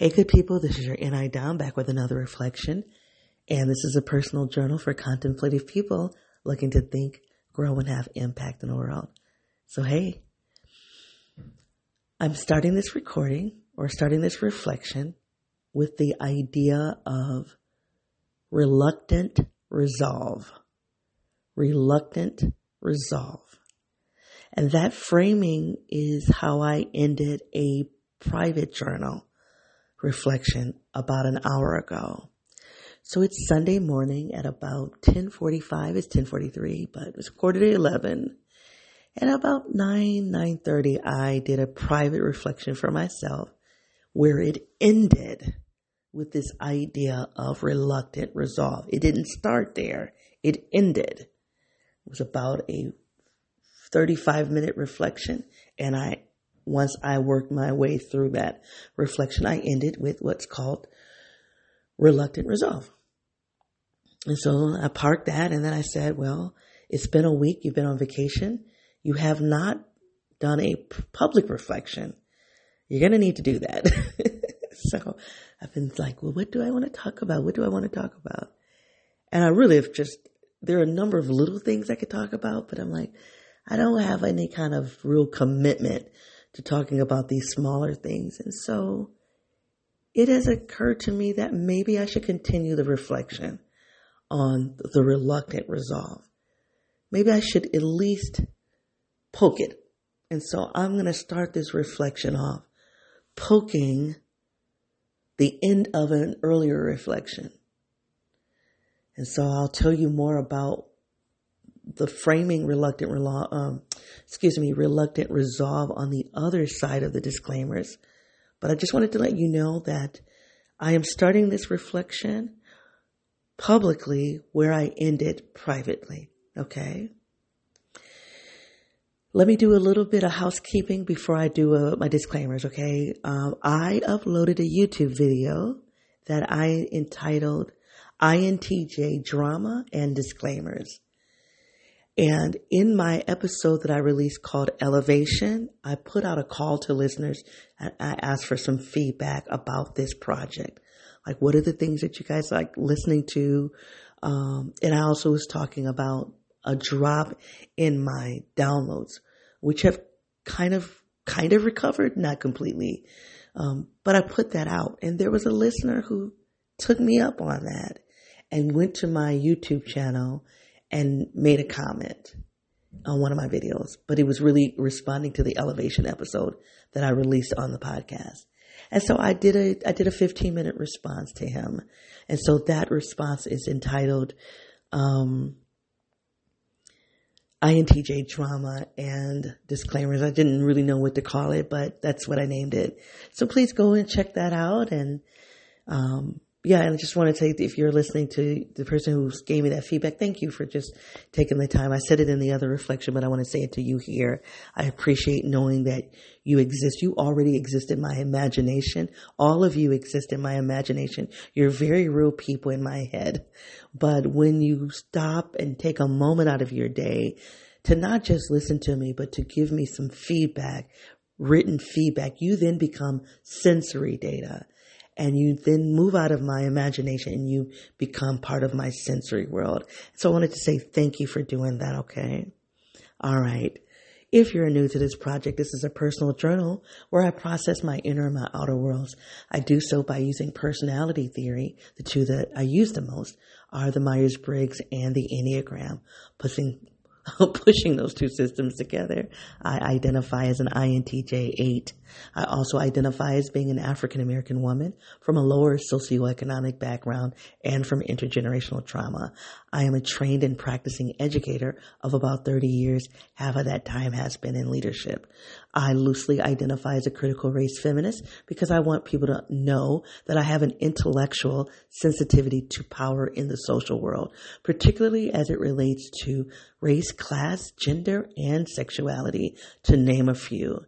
Hey, good people, this is your NI Dom back with another reflection. And this is a personal journal for contemplative people looking to think, grow, and have impact in the world. So, hey, I'm starting this recording or starting this reflection with the idea of reluctant resolve. Reluctant resolve. And that framing is how I ended a private journal reflection about an hour ago. So it's Sunday morning at about 1045. It's 1043, but it was quarter to 11. And about 9, 930, I did a private reflection for myself where it ended with this idea of reluctant resolve. It didn't start there. It ended. It was about a 35 minute reflection and I once I worked my way through that reflection, I ended with what's called reluctant resolve. And so I parked that and then I said, well, it's been a week. You've been on vacation. You have not done a public reflection. You're going to need to do that. so I've been like, well, what do I want to talk about? What do I want to talk about? And I really have just, there are a number of little things I could talk about, but I'm like, I don't have any kind of real commitment to talking about these smaller things. And so it has occurred to me that maybe I should continue the reflection on the reluctant resolve. Maybe I should at least poke it. And so I'm going to start this reflection off poking the end of an earlier reflection. And so I'll tell you more about the framing reluctant, um, excuse me, reluctant resolve on the other side of the disclaimers. But I just wanted to let you know that I am starting this reflection publicly where I end it privately. Okay. Let me do a little bit of housekeeping before I do uh, my disclaimers. Okay. Um, I uploaded a YouTube video that I entitled INTJ Drama and Disclaimers. And in my episode that I released called Elevation, I put out a call to listeners and I asked for some feedback about this project. Like, what are the things that you guys like listening to? Um, and I also was talking about a drop in my downloads, which have kind of, kind of recovered, not completely. Um, but I put that out and there was a listener who took me up on that and went to my YouTube channel and made a comment on one of my videos, but he was really responding to the elevation episode that I released on the podcast. And so I did a, I did a 15 minute response to him. And so that response is entitled, um, INTJ drama and disclaimers. I didn't really know what to call it, but that's what I named it. So please go and check that out and, um, yeah, and I just want to say if you're listening to the person who gave me that feedback, thank you for just taking the time. I said it in the other reflection, but I want to say it to you here. I appreciate knowing that you exist. You already exist in my imagination. All of you exist in my imagination. You're very real people in my head. But when you stop and take a moment out of your day to not just listen to me, but to give me some feedback, written feedback, you then become sensory data and you then move out of my imagination and you become part of my sensory world. So I wanted to say thank you for doing that, okay? All right. If you're new to this project, this is a personal journal where I process my inner and my outer worlds. I do so by using personality theory. The two that I use the most are the Myers-Briggs and the Enneagram, pushing, pushing those two systems together. I identify as an INTJ 8. I also identify as being an African American woman from a lower socioeconomic background and from intergenerational trauma. I am a trained and practicing educator of about 30 years. Half of that time has been in leadership. I loosely identify as a critical race feminist because I want people to know that I have an intellectual sensitivity to power in the social world, particularly as it relates to race, class, gender, and sexuality, to name a few.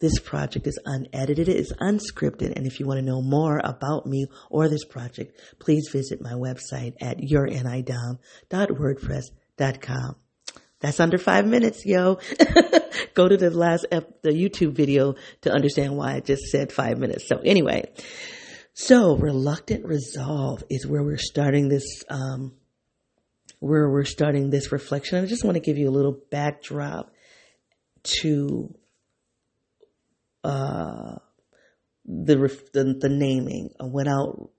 This project is unedited, it is unscripted, and if you want to know more about me or this project, please visit my website at yournidom.wordpress.com. That's under five minutes, yo. Go to the last ep- the YouTube video to understand why I just said five minutes. So anyway, So, reluctant resolve is where we're starting this, um, where we're starting this reflection. I just want to give you a little backdrop to uh, the, the the naming without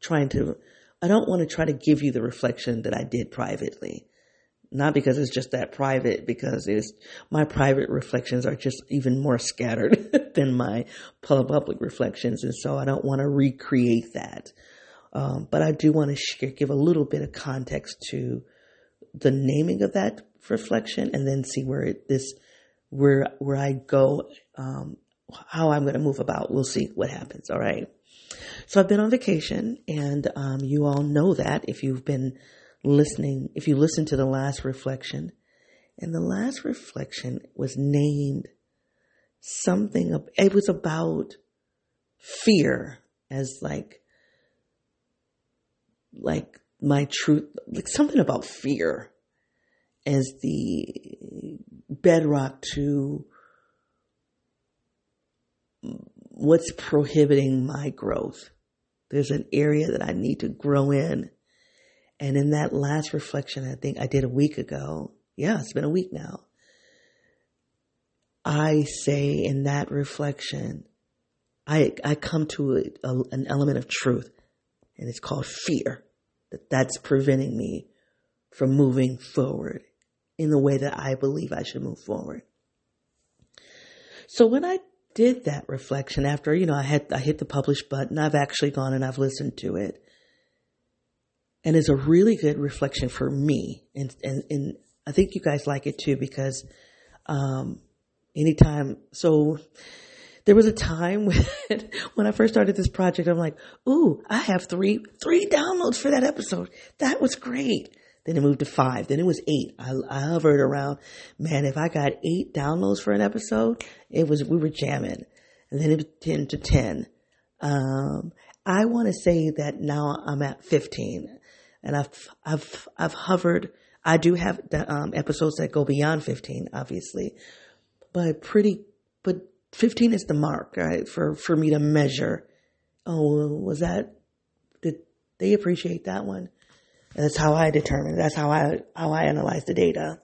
trying to. I don't want to try to give you the reflection that I did privately not because it's just that private, because it's my private reflections are just even more scattered than my public reflections, and so I don't want to recreate that. Um, but I do want to sh- give a little bit of context to the naming of that reflection, and then see where it, this where where I go, um, how I'm going to move about. We'll see what happens. All right. So I've been on vacation, and um, you all know that if you've been listening, if you listen to the last reflection, and the last reflection was named something, it was about fear as like, like my truth, like something about fear as the bedrock to what's prohibiting my growth. There's an area that I need to grow in and in that last reflection, I think I did a week ago. Yeah, it's been a week now. I say in that reflection, I, I come to a, a, an element of truth and it's called fear that that's preventing me from moving forward in the way that I believe I should move forward. So when I did that reflection after, you know, I had, I hit the publish button, I've actually gone and I've listened to it and is a really good reflection for me. And, and, and I think you guys like it too because, um, anytime, so there was a time when, when I first started this project, I'm like, ooh, I have three, three downloads for that episode. That was great. Then it moved to five. Then it was eight. I, I hovered around, man, if I got eight downloads for an episode, it was, we were jamming. And then it was 10 to 10. Um, I want to say that now I'm at 15 and I've I've I've hovered. I do have the, um, episodes that go beyond 15, obviously, but pretty. But 15 is the mark, right? For for me to measure. Oh, was that? Did they appreciate that one? That's how I determine. That's how I how I analyze the data.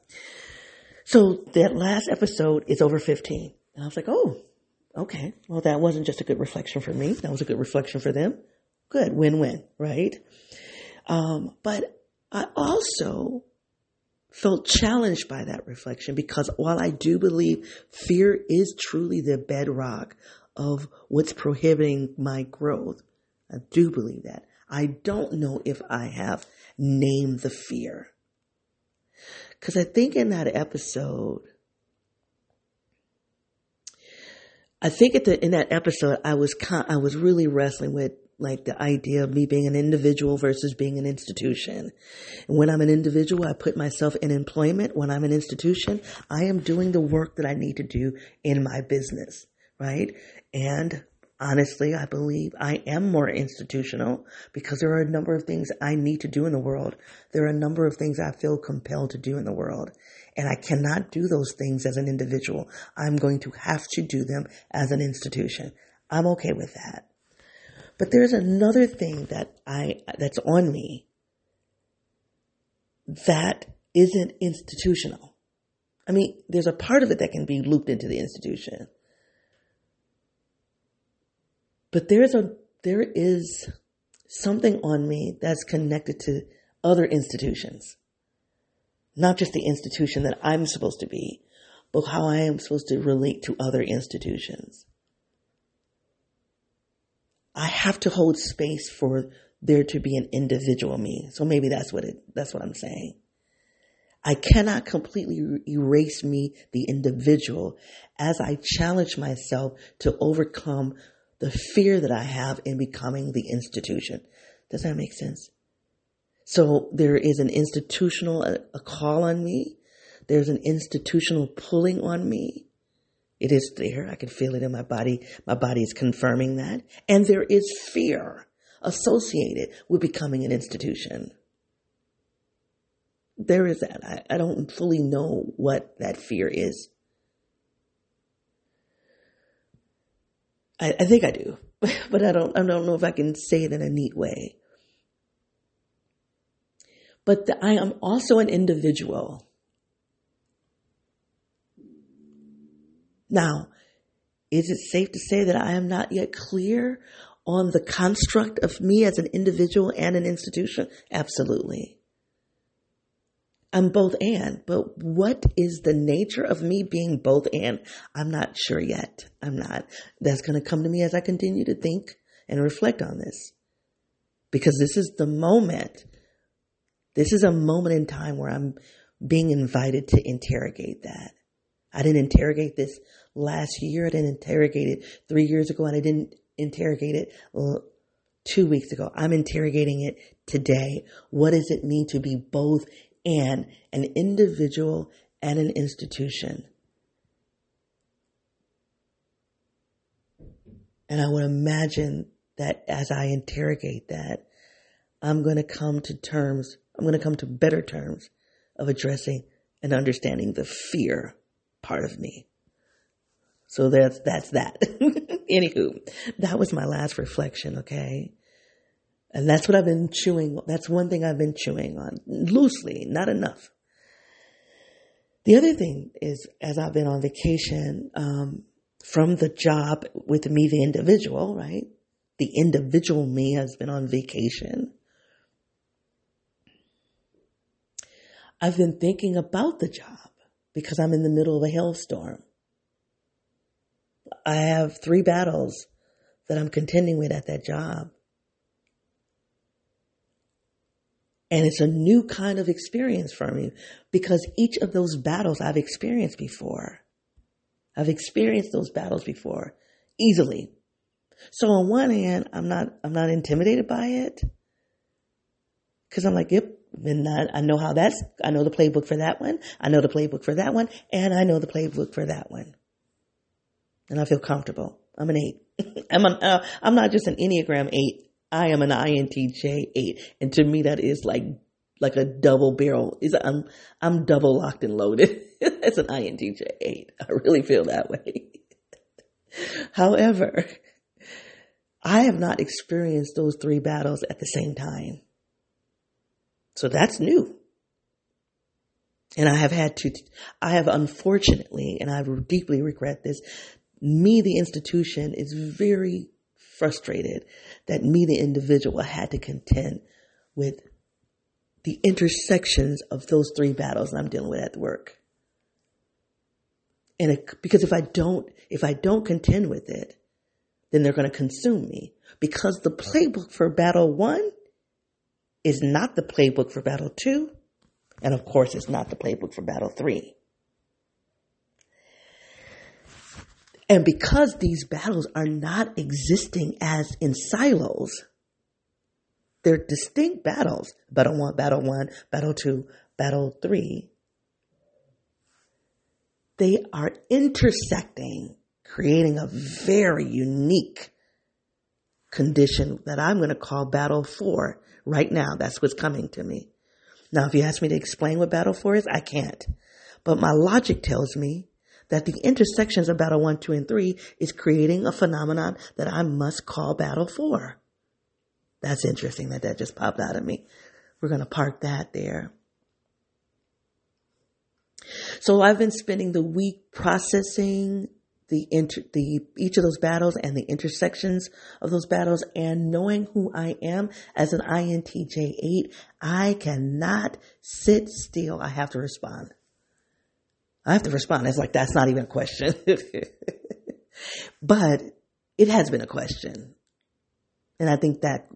So that last episode is over 15, and I was like, oh, okay. Well, that wasn't just a good reflection for me. That was a good reflection for them. Good, win-win, right? Um, but I also felt challenged by that reflection because while I do believe fear is truly the bedrock of what's prohibiting my growth, I do believe that. I don't know if I have named the fear. Because I think in that episode, I think at the in that episode I was I was really wrestling with like the idea of me being an individual versus being an institution. When I'm an individual, I put myself in employment. When I'm an institution, I am doing the work that I need to do in my business, right? And honestly, I believe I am more institutional because there are a number of things I need to do in the world. There are a number of things I feel compelled to do in the world. And I cannot do those things as an individual. I'm going to have to do them as an institution. I'm okay with that. But there's another thing that I, that's on me that isn't institutional. I mean, there's a part of it that can be looped into the institution. But there's a, there is something on me that's connected to other institutions. Not just the institution that I'm supposed to be, but how I am supposed to relate to other institutions. I have to hold space for there to be an individual me. So maybe that's what it, that's what I'm saying. I cannot completely erase me, the individual, as I challenge myself to overcome the fear that I have in becoming the institution. Does that make sense? So there is an institutional a, a call on me. There's an institutional pulling on me. It is there. I can feel it in my body. My body is confirming that. And there is fear associated with becoming an institution. There is that. I, I don't fully know what that fear is. I, I think I do. but I don't, I don't know if I can say it in a neat way. But the, I am also an individual. Now, is it safe to say that I am not yet clear on the construct of me as an individual and an institution? Absolutely. I'm both and, but what is the nature of me being both and? I'm not sure yet. I'm not. That's going to come to me as I continue to think and reflect on this. Because this is the moment. This is a moment in time where I'm being invited to interrogate that. I didn't interrogate this last year. I didn't interrogate it three years ago and I didn't interrogate it uh, two weeks ago. I'm interrogating it today. What does it mean to be both and an individual and an institution. And I would imagine that as I interrogate that, I'm going to come to terms, I'm going to come to better terms of addressing and understanding the fear part of me. So that's, that's that. Anywho, that was my last reflection, okay? And that's what I've been chewing. That's one thing I've been chewing on loosely, not enough. The other thing is, as I've been on vacation, um, from the job with me, the individual, right? The individual me has been on vacation. I've been thinking about the job because I'm in the middle of a hailstorm. I have three battles that I'm contending with at that job. And it's a new kind of experience for me because each of those battles I've experienced before. I've experienced those battles before easily. So on one hand, I'm not, I'm not intimidated by it because I'm like, yep, and I, I know how that's, I know the playbook for that one. I know the playbook for that one and I know the playbook for that one. And I feel comfortable. I'm an eight. I'm an, uh, I'm not just an Enneagram eight. I am an INTJ eight, and to me that is like like a double barrel. Is I'm I'm double locked and loaded as an INTJ eight. I really feel that way. However, I have not experienced those three battles at the same time, so that's new. And I have had to, I have unfortunately, and I deeply regret this, me, the institution, is very frustrated that me, the individual, had to contend with the intersections of those three battles I'm dealing with at work. And it, because if I don't, if I don't contend with it, then they're going to consume me because the playbook for battle one is not the playbook for battle two. And of course, it's not the playbook for battle three. And because these battles are not existing as in silos, they're distinct battles. Battle one, battle one, battle two, battle three. They are intersecting, creating a very unique condition that I'm going to call battle four right now. That's what's coming to me. Now, if you ask me to explain what battle four is, I can't. But my logic tells me that the intersections of battle one, two, and three is creating a phenomenon that I must call battle four. That's interesting that that just popped out of me. We're going to park that there. So I've been spending the week processing the inter, the each of those battles and the intersections of those battles and knowing who I am as an INTJ8, I cannot sit still. I have to respond. I have to respond. It's like, that's not even a question. but it has been a question. And I think that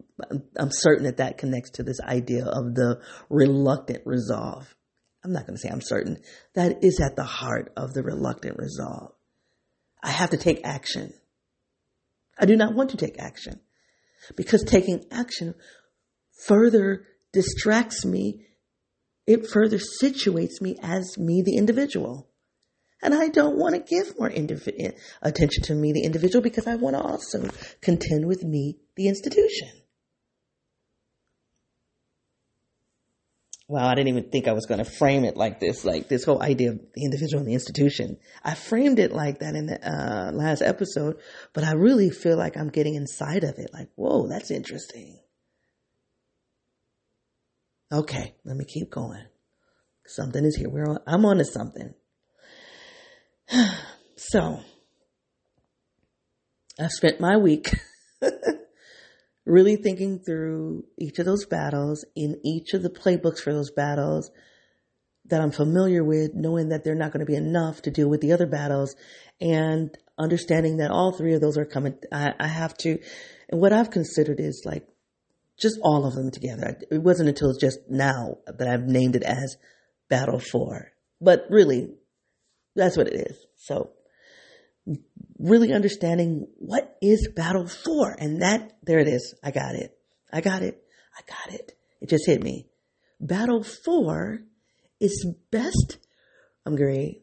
I'm certain that that connects to this idea of the reluctant resolve. I'm not going to say I'm certain. That is at the heart of the reluctant resolve. I have to take action. I do not want to take action because taking action further distracts me it further situates me as me, the individual. And I don't want to give more indiv- attention to me, the individual, because I want to also contend with me, the institution. wow, I didn't even think I was going to frame it like this, like this whole idea of the individual and the institution. I framed it like that in the uh, last episode, but I really feel like I'm getting inside of it. Like, whoa, that's interesting. Okay, let me keep going. Something is here. We're on, I'm on to something. so, I've spent my week really thinking through each of those battles in each of the playbooks for those battles that I'm familiar with, knowing that they're not going to be enough to deal with the other battles and understanding that all three of those are coming. I, I have to, and what I've considered is like just all of them together. It wasn't until just now that I've named it as Battle 4. But really, that's what it is. So really understanding what is battle four. And that, there it is. I got it. I got it. I got it. It just hit me. Battle four is best. I'm great.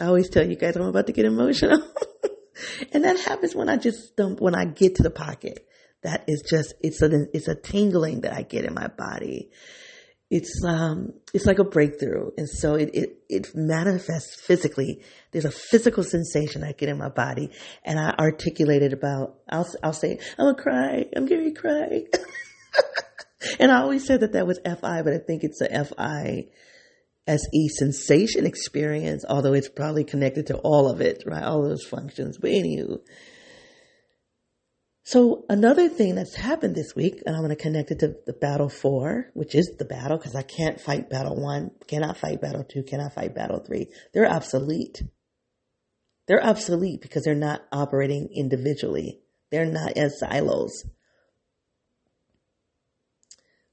I always tell you guys I'm about to get emotional. and that happens when I just stump, when I get to the pocket. That is just, it's a, it's a tingling that I get in my body. It's um it's like a breakthrough. And so it, it it manifests physically. There's a physical sensation i get in my body. And i articulate it about i'll i'll say i'm gonna cry. I'm gonna cry and i always said that that was fi but i think it's a fi se sensation experience although it's probably connected to all of it right? All those functions. But anywho so another thing that's happened this week, um, and I'm going to connect it to the battle four, which is the battle, because I can't fight battle one, cannot fight battle two, cannot fight battle three. They're obsolete. They're obsolete because they're not operating individually. They're not as silos.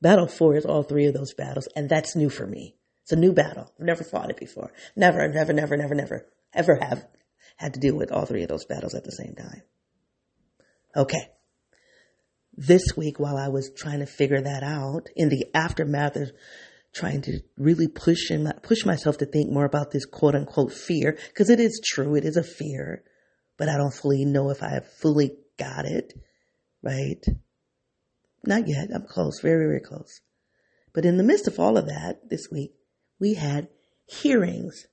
Battle four is all three of those battles, and that's new for me. It's a new battle. I've never fought it before. Never, never, never, never, never, ever have had to deal with all three of those battles at the same time. Okay. This week, while I was trying to figure that out in the aftermath of trying to really push and push myself to think more about this quote unquote fear, because it is true, it is a fear, but I don't fully know if I have fully got it, right? Not yet. I'm close, very, very close. But in the midst of all of that this week, we had hearings.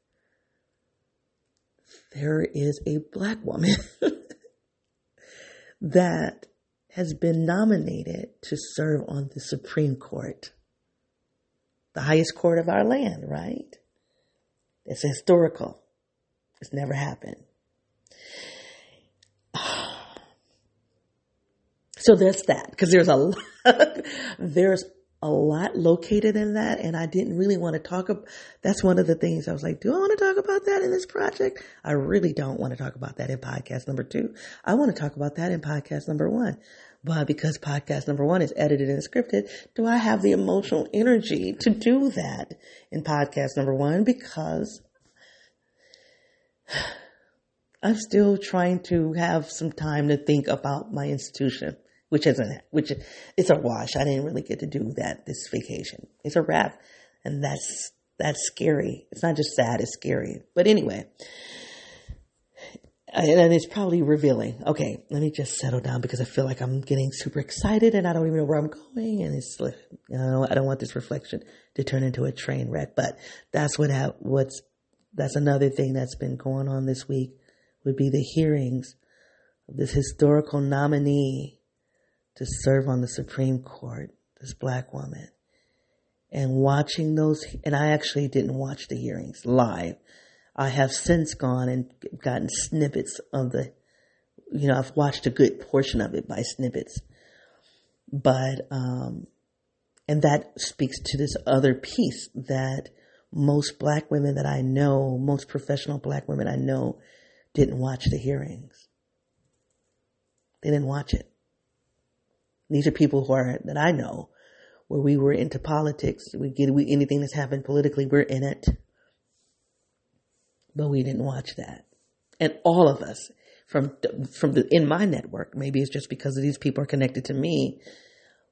There is a black woman that has been nominated to serve on the Supreme Court, the highest court of our land, right? It's historical. It's never happened. So there's that, because there's a lot, there's a lot located in that. And I didn't really want to talk about, that's one of the things I was like, do I want to talk about that in this project? I really don't want to talk about that in podcast number two. I want to talk about that in podcast number one. But because podcast number one is edited and scripted, do I have the emotional energy to do that in podcast number one? Because I'm still trying to have some time to think about my institution which isn't which it's a wash. I didn't really get to do that this vacation. It's a wrap, and that's that's scary. It's not just sad; it's scary. But anyway, and it's probably revealing. Okay, let me just settle down because I feel like I'm getting super excited and I don't even know where I'm going. And it's you know, I don't want this reflection to turn into a train wreck. But that's what ha- what's that's another thing that's been going on this week would be the hearings of this historical nominee to serve on the Supreme Court, this black woman. And watching those, and I actually didn't watch the hearings live. I have since gone and gotten snippets of the, you know, I've watched a good portion of it by snippets. But, um, and that speaks to this other piece that most black women that I know, most professional black women I know, didn't watch the hearings. They didn't watch it. These are people who are, that I know, where we were into politics. We get, we, anything that's happened politically, we're in it. But we didn't watch that. And all of us from, from the, in my network, maybe it's just because of these people are connected to me,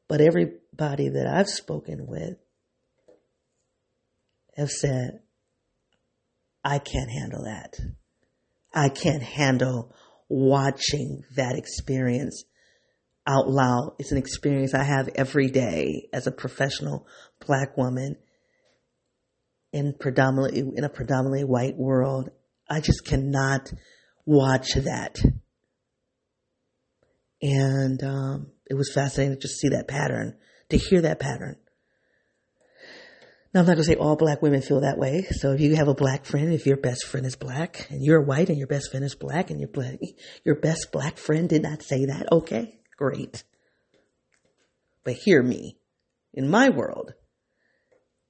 but everybody that I've spoken with have said, I can't handle that. I can't handle watching that experience out loud. It's an experience I have every day as a professional black woman in predominantly in a predominantly white world. I just cannot watch that. And um, it was fascinating to just see that pattern, to hear that pattern. Now, I'm not going to say all black women feel that way. So if you have a black friend, if your best friend is black and you're white and your best friend is black and your black, your best black friend did not say that, okay, great. But hear me. In my world,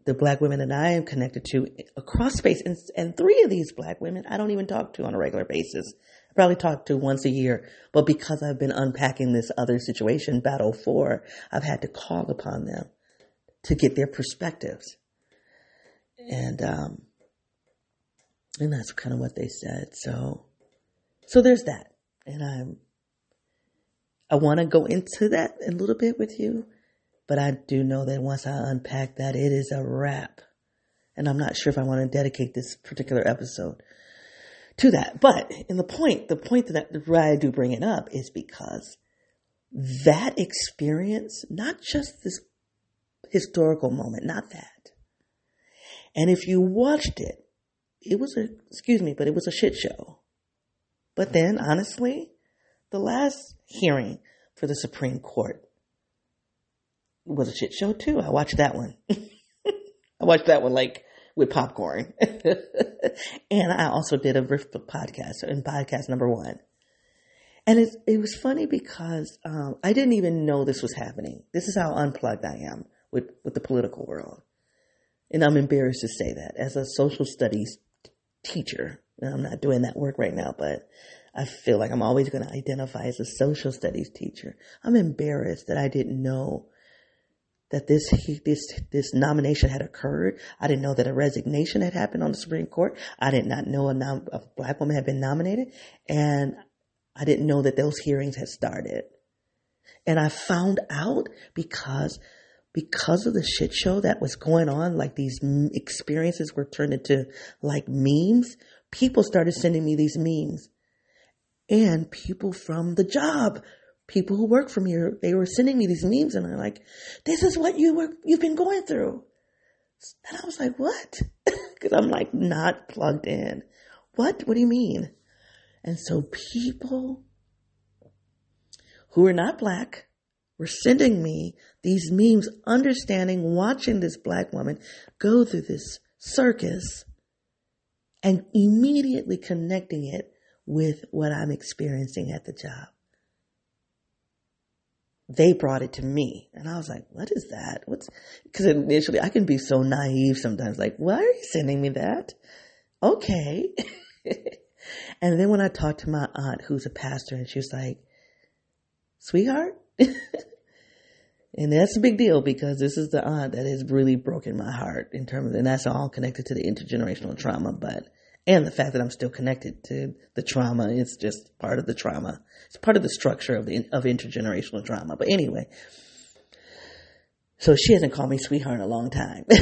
the black women that I am connected to across space, and, and three of these black women I don't even talk to on a regular basis. I probably talk to once a year, but because I've been unpacking this other situation, Battle 4, I've had to call upon them to get their perspectives. And, um, and that's kind of what they said. So, so there's that. And I'm, I want to go into that a little bit with you but I do know that once I unpack that, it is a wrap. And I'm not sure if I want to dedicate this particular episode to that. But in the point, the point that why I do bring it up is because that experience, not just this historical moment, not that. And if you watched it, it was a, excuse me, but it was a shit show. But then, honestly, the last hearing for the Supreme Court was a shit show too. I watched that one. I watched that one like with popcorn. and I also did a riff podcast in podcast number one. And it, it was funny because um, I didn't even know this was happening. This is how unplugged I am with, with the political world. And I'm embarrassed to say that as a social studies teacher. I'm not doing that work right now, but I feel like I'm always going to identify as a social studies teacher. I'm embarrassed that I didn't know that this this this nomination had occurred. I didn't know that a resignation had happened on the Supreme Court. I did not know a, nom- a black woman had been nominated, and I didn't know that those hearings had started. And I found out because because of the shit show that was going on, like these experiences were turned into like memes. People started sending me these memes, and people from the job people who work for me, they were sending me these memes and they're like, this is what you were, you've been going through. And I was like, what? Cause I'm like not plugged in. What? What do you mean? And so people who are not black were sending me these memes, understanding, watching this black woman go through this circus and immediately connecting it with what I'm experiencing at the job they brought it to me. And I was like, what is that? What's, cause initially I can be so naive sometimes, like, why are you sending me that? Okay. and then when I talked to my aunt, who's a pastor, and she was like, sweetheart, and that's a big deal because this is the aunt that has really broken my heart in terms of, and that's all connected to the intergenerational trauma, but and the fact that I'm still connected to the trauma is just part of the trauma. It's part of the structure of the of intergenerational trauma. But anyway, so she hasn't called me sweetheart in a long time.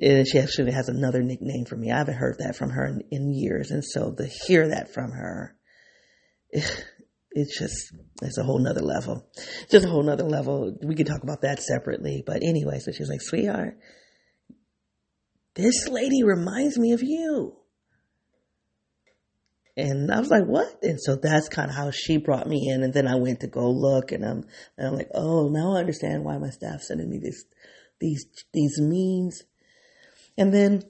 and she actually has another nickname for me. I haven't heard that from her in, in years, and so to hear that from her, it's just it's a whole nother level. It's just a whole nother level. We could talk about that separately. But anyway, so she's like, sweetheart this lady reminds me of you. And I was like, what? And so that's kind of how she brought me in. And then I went to go look and I'm, and I'm like, oh, now I understand why my staff sending me this, these, these memes. And then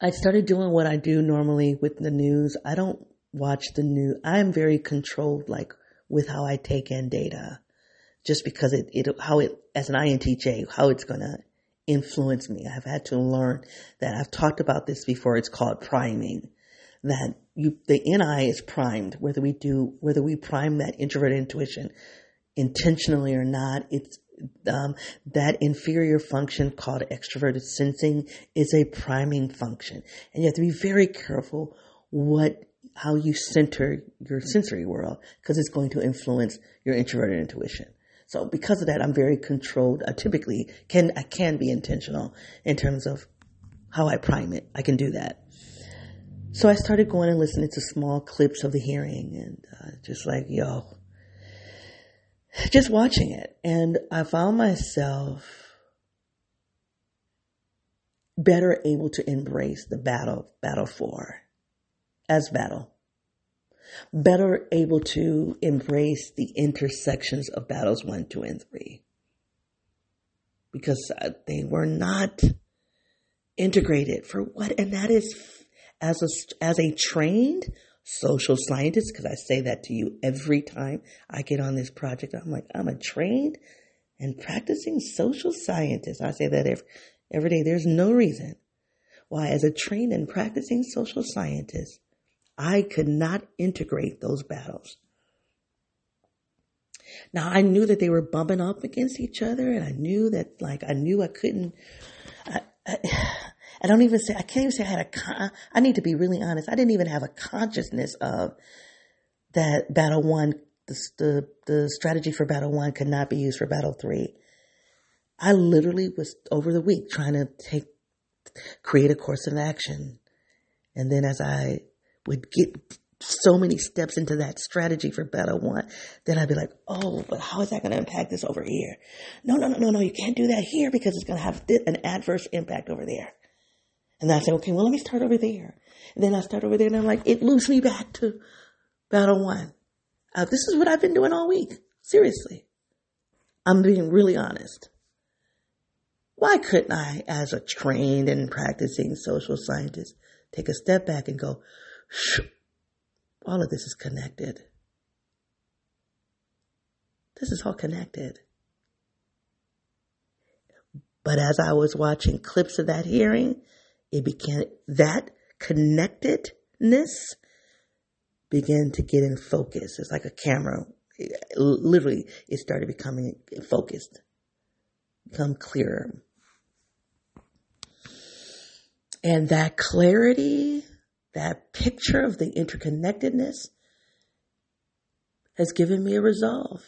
I started doing what I do normally with the news. I don't watch the news. I am very controlled, like with how I take in data, just because it, it, how it, as an INTJ, how it's going to influenced me. I've had to learn that I've talked about this before. It's called priming. That you, the NI is primed, whether we do, whether we prime that introverted intuition intentionally or not. It's, um, that inferior function called extroverted sensing is a priming function. And you have to be very careful what, how you center your sensory world because it's going to influence your introverted intuition. So because of that, I'm very controlled. I typically can, I can be intentional in terms of how I prime it. I can do that. So I started going and listening to small clips of the hearing and uh, just like, yo, just watching it. And I found myself better able to embrace the battle, battle four as battle. Better able to embrace the intersections of battles one, two, and three. Because uh, they were not integrated for what, and that is as a, as a trained social scientist, because I say that to you every time I get on this project. I'm like, I'm a trained and practicing social scientist. I say that every, every day. There's no reason why, as a trained and practicing social scientist, I could not integrate those battles. Now I knew that they were bumping up against each other, and I knew that, like, I knew I couldn't. I, I, I don't even say, I can't even say I had a, con- I need to be really honest. I didn't even have a consciousness of that battle one, the, the, the strategy for battle one could not be used for battle three. I literally was over the week trying to take, create a course of action. And then as I would get so many steps into that strategy for battle one, then I'd be like, oh, but how is that going to impact this over here? No, no, no, no, no, you can't do that here because it's going to have an adverse impact over there. And I say, okay, well, let me start over there. And then I start over there and I'm like, it loops me back to battle one. Uh, this is what I've been doing all week. Seriously. I'm being really honest. Why couldn't I, as a trained and practicing social scientist, take a step back and go, all of this is connected. This is all connected. But as I was watching clips of that hearing, it began, that connectedness began to get in focus. It's like a camera. It, literally, it started becoming focused, become clearer. And that clarity, that picture of the interconnectedness has given me a resolve.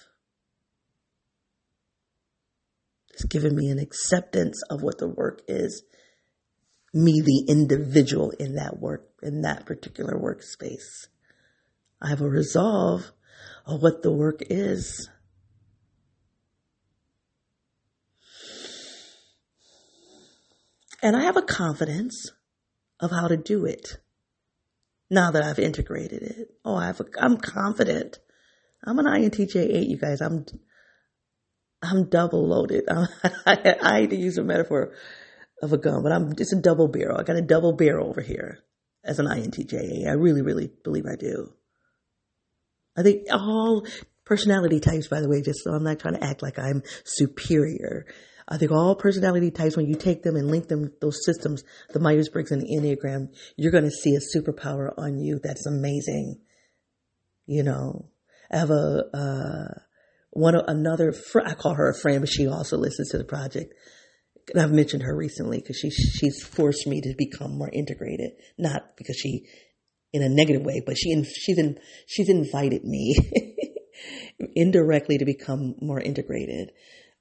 It's given me an acceptance of what the work is me, the individual in that work, in that particular workspace. I have a resolve of what the work is. And I have a confidence of how to do it now that I've integrated it. Oh, I have a, I'm confident. I'm an INTJ 8, you guys. I'm, I'm double loaded. I, I, I hate to use a metaphor of a gun, but I'm just a double barrel. I got a double barrel over here as an INTJ. I really, really believe I do. I think all personality types, by the way, just so I'm not trying to act like I'm superior. I think all personality types, when you take them and link them, those systems, the Myers-Briggs and the Enneagram, you're going to see a superpower on you that's amazing. You know, I have a, uh, one, another, fr- I call her a friend, but she also listens to the project and I've mentioned her recently because she she's forced me to become more integrated. Not because she, in a negative way, but she she's in, she's invited me indirectly to become more integrated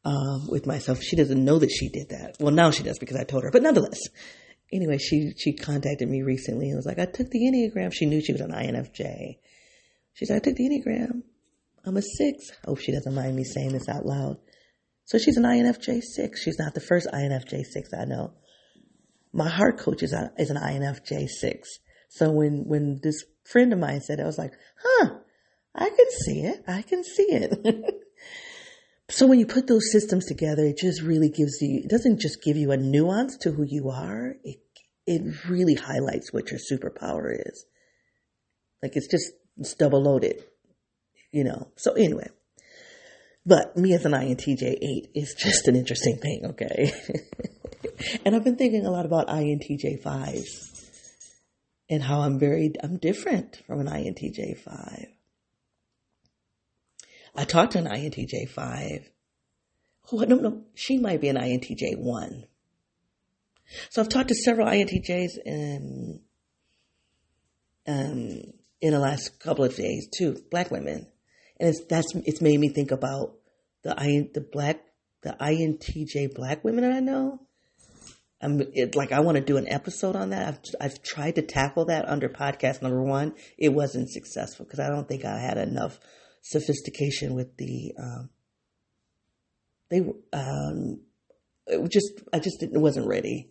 um, with myself. She doesn't know that she did that. Well, now she does because I told her. But nonetheless, anyway, she she contacted me recently and was like, "I took the enneagram." She knew she was an INFJ. She said, "I took the enneagram. I'm a six. I hope she doesn't mind me saying this out loud." So she's an INFJ six. She's not the first INFJ six I know. My heart coach is, a, is an INFJ six. So when, when this friend of mine said it, I was like, huh, I can see it. I can see it. so when you put those systems together, it just really gives you, it doesn't just give you a nuance to who you are. It, it really highlights what your superpower is. Like it's just, it's double loaded, you know. So anyway, but me as an INTJ 8 is just an interesting thing, okay? and I've been thinking a lot about INTJ 5s and how I'm very, I'm different from an INTJ 5. I talked to an INTJ 5. Oh, no, no, she might be an INTJ 1. So I've talked to several INTJs in, um, in the last couple of days too, black women and it's that's it's made me think about the I the black the INTJ black women that I know. I'm it, like I want to do an episode on that. I've I've tried to tackle that under podcast number one. It wasn't successful because I don't think I had enough sophistication with the um, they um just I just didn't wasn't ready.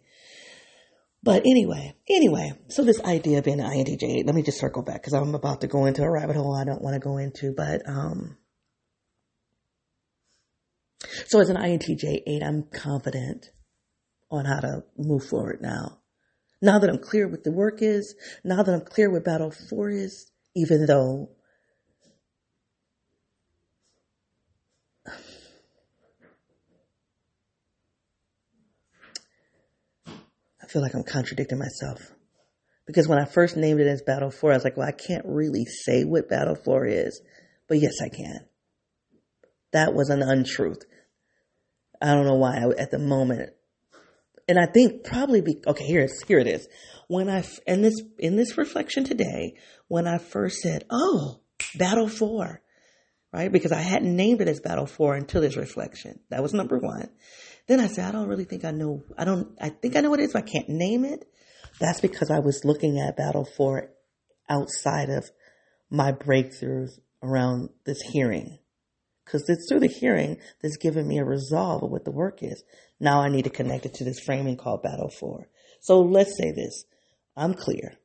But anyway, anyway, so this idea of being an INTJ, let me just circle back because I'm about to go into a rabbit hole I don't want to go into, but, um, so as an INTJ 8, I'm confident on how to move forward now. Now that I'm clear what the work is, now that I'm clear what battle four is, even though feel like I'm contradicting myself. Because when I first named it as Battle 4, I was like, well, I can't really say what Battle 4 is. But yes, I can. That was an untruth. I don't know why I, at the moment. And I think probably be, okay, here it is, here it is. When I, in this, in this reflection today, when I first said, oh, Battle 4, right? Because I hadn't named it as Battle 4 until this reflection. That was number one. Then I said, I don't really think I know. I don't, I think I know what it is, but I can't name it. That's because I was looking at Battle 4 outside of my breakthroughs around this hearing. Because it's through the hearing that's given me a resolve of what the work is. Now I need to connect it to this framing called Battle 4. So let's say this. I'm clear.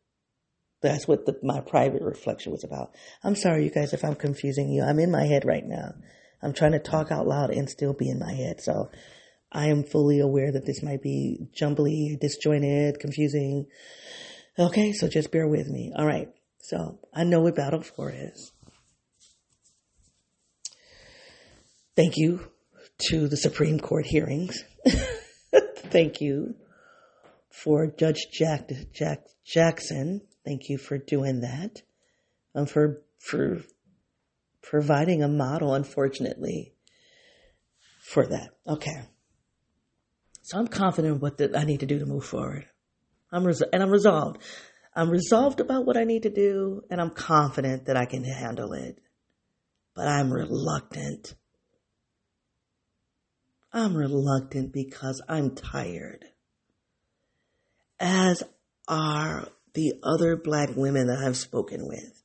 That's what the, my private reflection was about. I'm sorry, you guys, if I'm confusing you. I'm in my head right now. I'm trying to talk out loud and still be in my head. So I am fully aware that this might be jumbly, disjointed, confusing. Okay, so just bear with me. All right. So I know what Battle 4 is. Thank you to the Supreme Court hearings. Thank you for Judge Jack, Jack Jackson. Thank you for doing that. and for for providing a model, unfortunately, for that. Okay. So I'm confident what that I need to do to move forward. I'm and I'm resolved. I'm resolved about what I need to do, and I'm confident that I can handle it. But I'm reluctant. I'm reluctant because I'm tired. As are the other black women that I've spoken with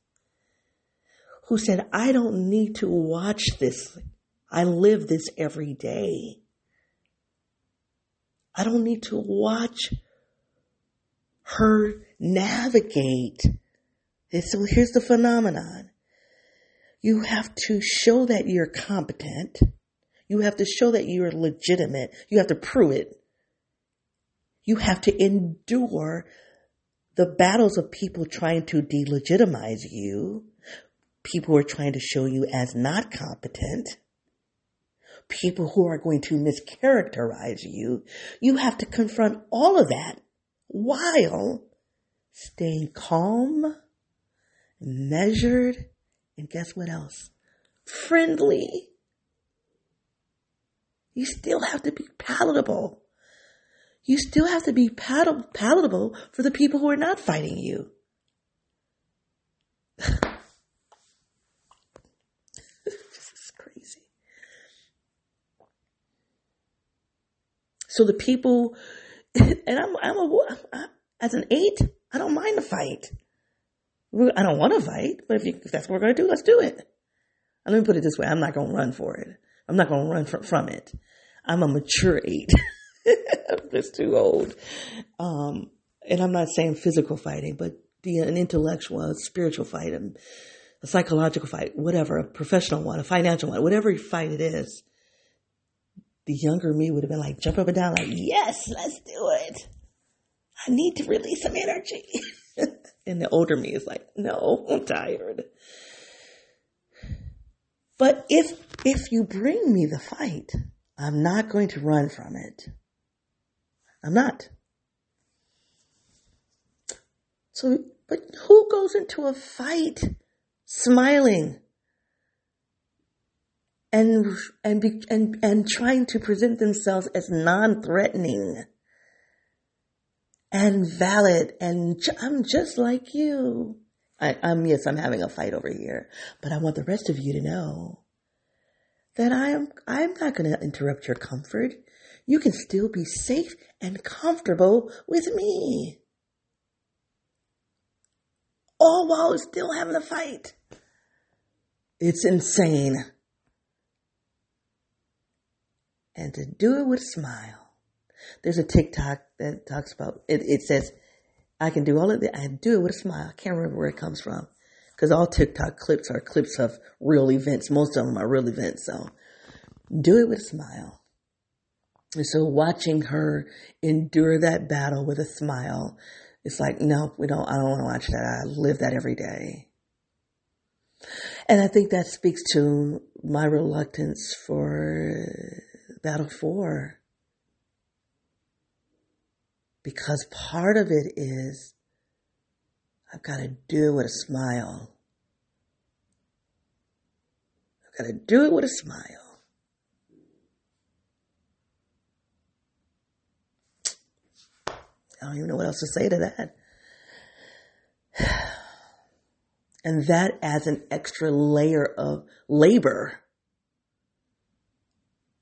who said, I don't need to watch this. I live this every day. I don't need to watch her navigate. And so here's the phenomenon. You have to show that you're competent. You have to show that you're legitimate. You have to prove it. You have to endure the battles of people trying to delegitimize you, people who are trying to show you as not competent people who are going to mischaracterize you. You have to confront all of that while staying calm, measured, and guess what else? Friendly. You still have to be palatable. You still have to be palatable for the people who are not fighting you. So the people, and I'm, I'm a, I'm, as an eight, I don't mind the fight. I don't want to fight, but if, you, if that's what we're going to do, let's do it. And let me put it this way. I'm not going to run for it. I'm not going to run from, from it. I'm a mature eight. I'm just too old. Um, and I'm not saying physical fighting, but an intellectual, a spiritual fight, a, a psychological fight, whatever, a professional one, a financial one, whatever fight it is the younger me would have been like, jump up and down, like, yes, let's do it. I need to release some energy. and the older me is like, no, I'm tired. But if, if you bring me the fight, I'm not going to run from it. I'm not. So, but who goes into a fight smiling? And and be, and and trying to present themselves as non-threatening and valid and I'm just like you. I, am yes, I'm having a fight over here, but I want the rest of you to know that I am I'm not going to interrupt your comfort. You can still be safe and comfortable with me. All while still having a fight. It's insane and to do it with a smile. There's a TikTok that talks about it. It says, "I can do all of that. I do it with a smile." I can't remember where it comes from because all TikTok clips are clips of real events. Most of them are real events. So do it with a smile. And so watching her endure that battle with a smile, it's like, no, we don't, I don't want to watch that. I live that every day. And I think that speaks to my reluctance for Battle 4. Because part of it is I've got to do it with a smile. I've got to do it with a smile. I don't even know what else to say to that. And that adds an extra layer of labor.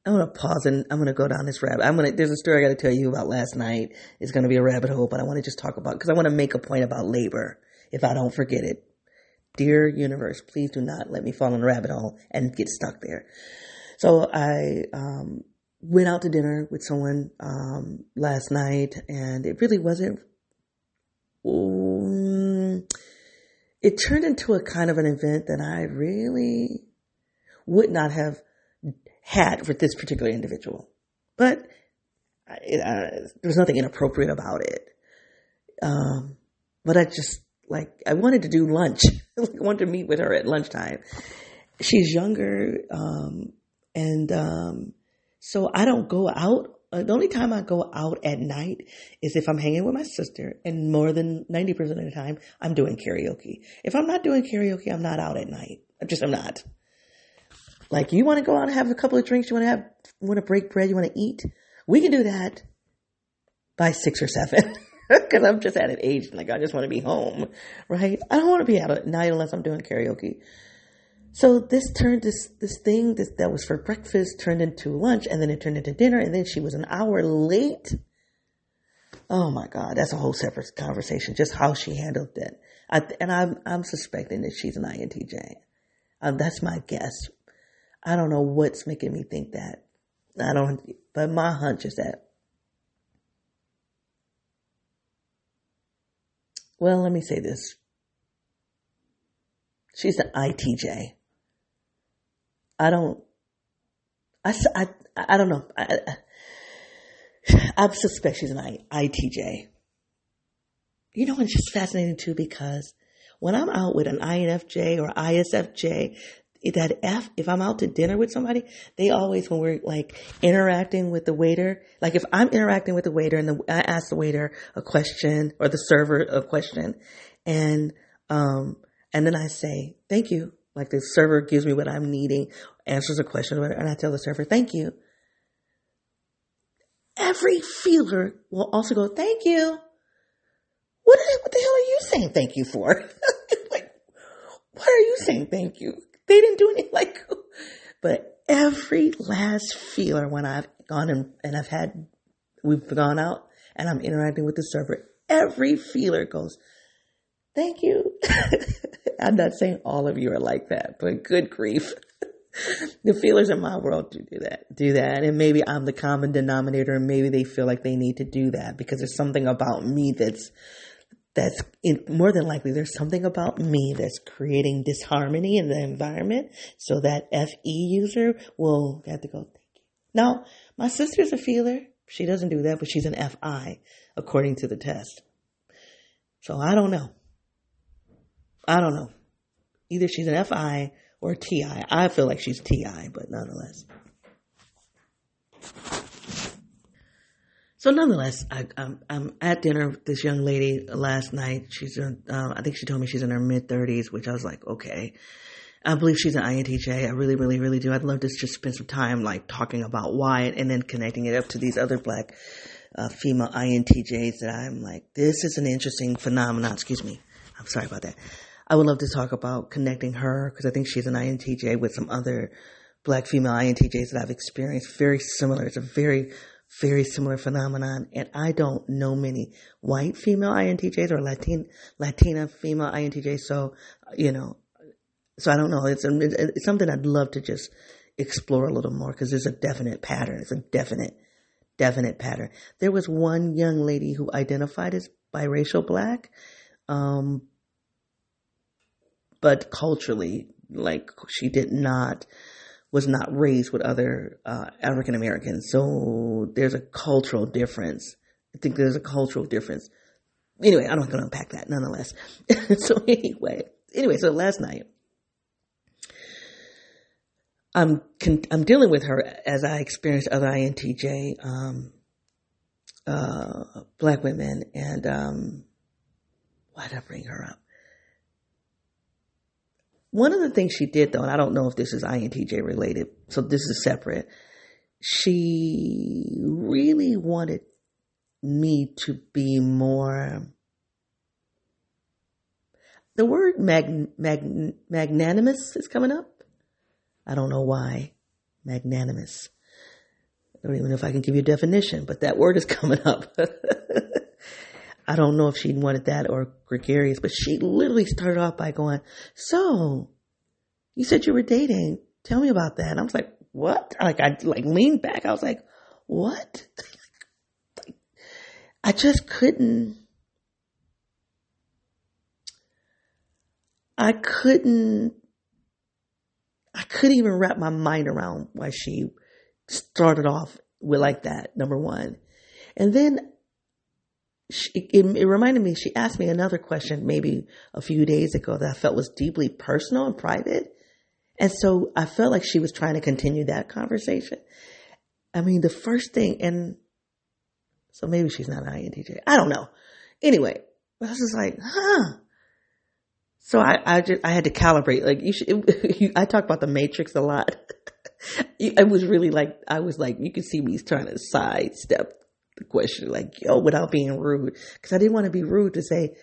I'm gonna pause and I'm gonna go down this rabbit. I'm gonna. There's a story I got to tell you about last night. It's gonna be a rabbit hole, but I want to just talk about because I want to make a point about labor. If I don't forget it, dear universe, please do not let me fall in a rabbit hole and get stuck there. So I um, went out to dinner with someone um, last night, and it really wasn't. Um, it turned into a kind of an event that I really would not have had with this particular individual, but it, uh, there was nothing inappropriate about it. Um, but I just like I wanted to do lunch. I wanted to meet with her at lunchtime. She's younger, um, and um, so I don't go out. Uh, the only time I go out at night is if I'm hanging with my sister, and more than 90% of the time, I'm doing karaoke. If I'm not doing karaoke, I'm not out at night. I just, I'm not. Like, you want to go out and have a couple of drinks, you want to have, want to break bread, you want to eat, we can do that by six or seven. Cause I'm just at an age, like, I just want to be home, right? I don't want to be out at night unless I'm doing karaoke. So this turned this this thing this, that was for breakfast turned into lunch, and then it turned into dinner, and then she was an hour late. Oh my God, that's a whole separate conversation. Just how she handled it, I, and I'm I'm suspecting that she's an INTJ. Um, that's my guess. I don't know what's making me think that. I don't, but my hunch is that. Well, let me say this. She's an ITJ. I don't, I, I, I don't know. I, I, I suspect she's an ITJ. You know, it's just fascinating too because when I'm out with an INFJ or ISFJ, that F, if I'm out to dinner with somebody, they always, when we're like interacting with the waiter, like if I'm interacting with the waiter and the, I ask the waiter a question or the server a question and, um, and then I say, thank you. Like the server gives me what I'm needing, answers a question, and I tell the server, thank you. Every feeler will also go, thank you. What, what the hell are you saying thank you for? like, why are you saying thank you? They didn't do anything like, but every last feeler when I've gone and, and I've had, we've gone out and I'm interacting with the server, every feeler goes, thank you. I'm not saying all of you are like that, but good grief. the feelers in my world do do that, do that. And maybe I'm the common denominator and maybe they feel like they need to do that because there's something about me that's, that's in, more than likely there's something about me that's creating disharmony in the environment. So that FE user will have to go, thank you. Now, my sister's a feeler. She doesn't do that, but she's an FI according to the test. So I don't know. I don't know. Either she's an FI or TI. I feel like she's TI, but nonetheless. So nonetheless, I, am I'm, I'm at dinner with this young lady last night. She's in, um, I think she told me she's in her mid thirties, which I was like, okay. I believe she's an INTJ. I really, really, really do. I'd love to just spend some time like talking about why and then connecting it up to these other black uh, female INTJs that I'm like, this is an interesting phenomenon. Excuse me. I'm sorry about that. I would love to talk about connecting her because I think she's an INTJ with some other black female INTJs that I've experienced. Very similar. It's a very, very similar phenomenon. And I don't know many white female INTJs or Latin, Latina female INTJs. So, you know, so I don't know. It's, it's something I'd love to just explore a little more because there's a definite pattern. It's a definite, definite pattern. There was one young lady who identified as biracial black, um, but culturally, like she did not was not raised with other uh, African Americans. So there's a cultural difference. I think there's a cultural difference. Anyway, I'm not going to unpack that nonetheless. so anyway, anyway, so last night, I'm I'm dealing with her as I experienced other INTJ um, uh, black women, and um, why did I bring her up? One of the things she did, though, and I don't know if this is INTJ related, so this is separate. She really wanted me to be more. The word mag, mag, magnanimous is coming up. I don't know why. Magnanimous. I don't even know if I can give you a definition, but that word is coming up. I don't know if she wanted that or gregarious, but she literally started off by going, so you said you were dating. Tell me about that. And I was like, what? Like I like leaned back. I was like, what? I just couldn't, I couldn't, I couldn't even wrap my mind around why she started off with like that, number one. And then she, it, it, reminded me, she asked me another question maybe a few days ago that I felt was deeply personal and private. And so I felt like she was trying to continue that conversation. I mean, the first thing, and so maybe she's not an INTJ. I don't know. Anyway, I was just like, huh. So I, I just, I had to calibrate. Like you should, it, you, I talk about the matrix a lot. it was really like, I was like, you could see me trying to sidestep the question, like, yo, without being rude. Cause I didn't want to be rude to say,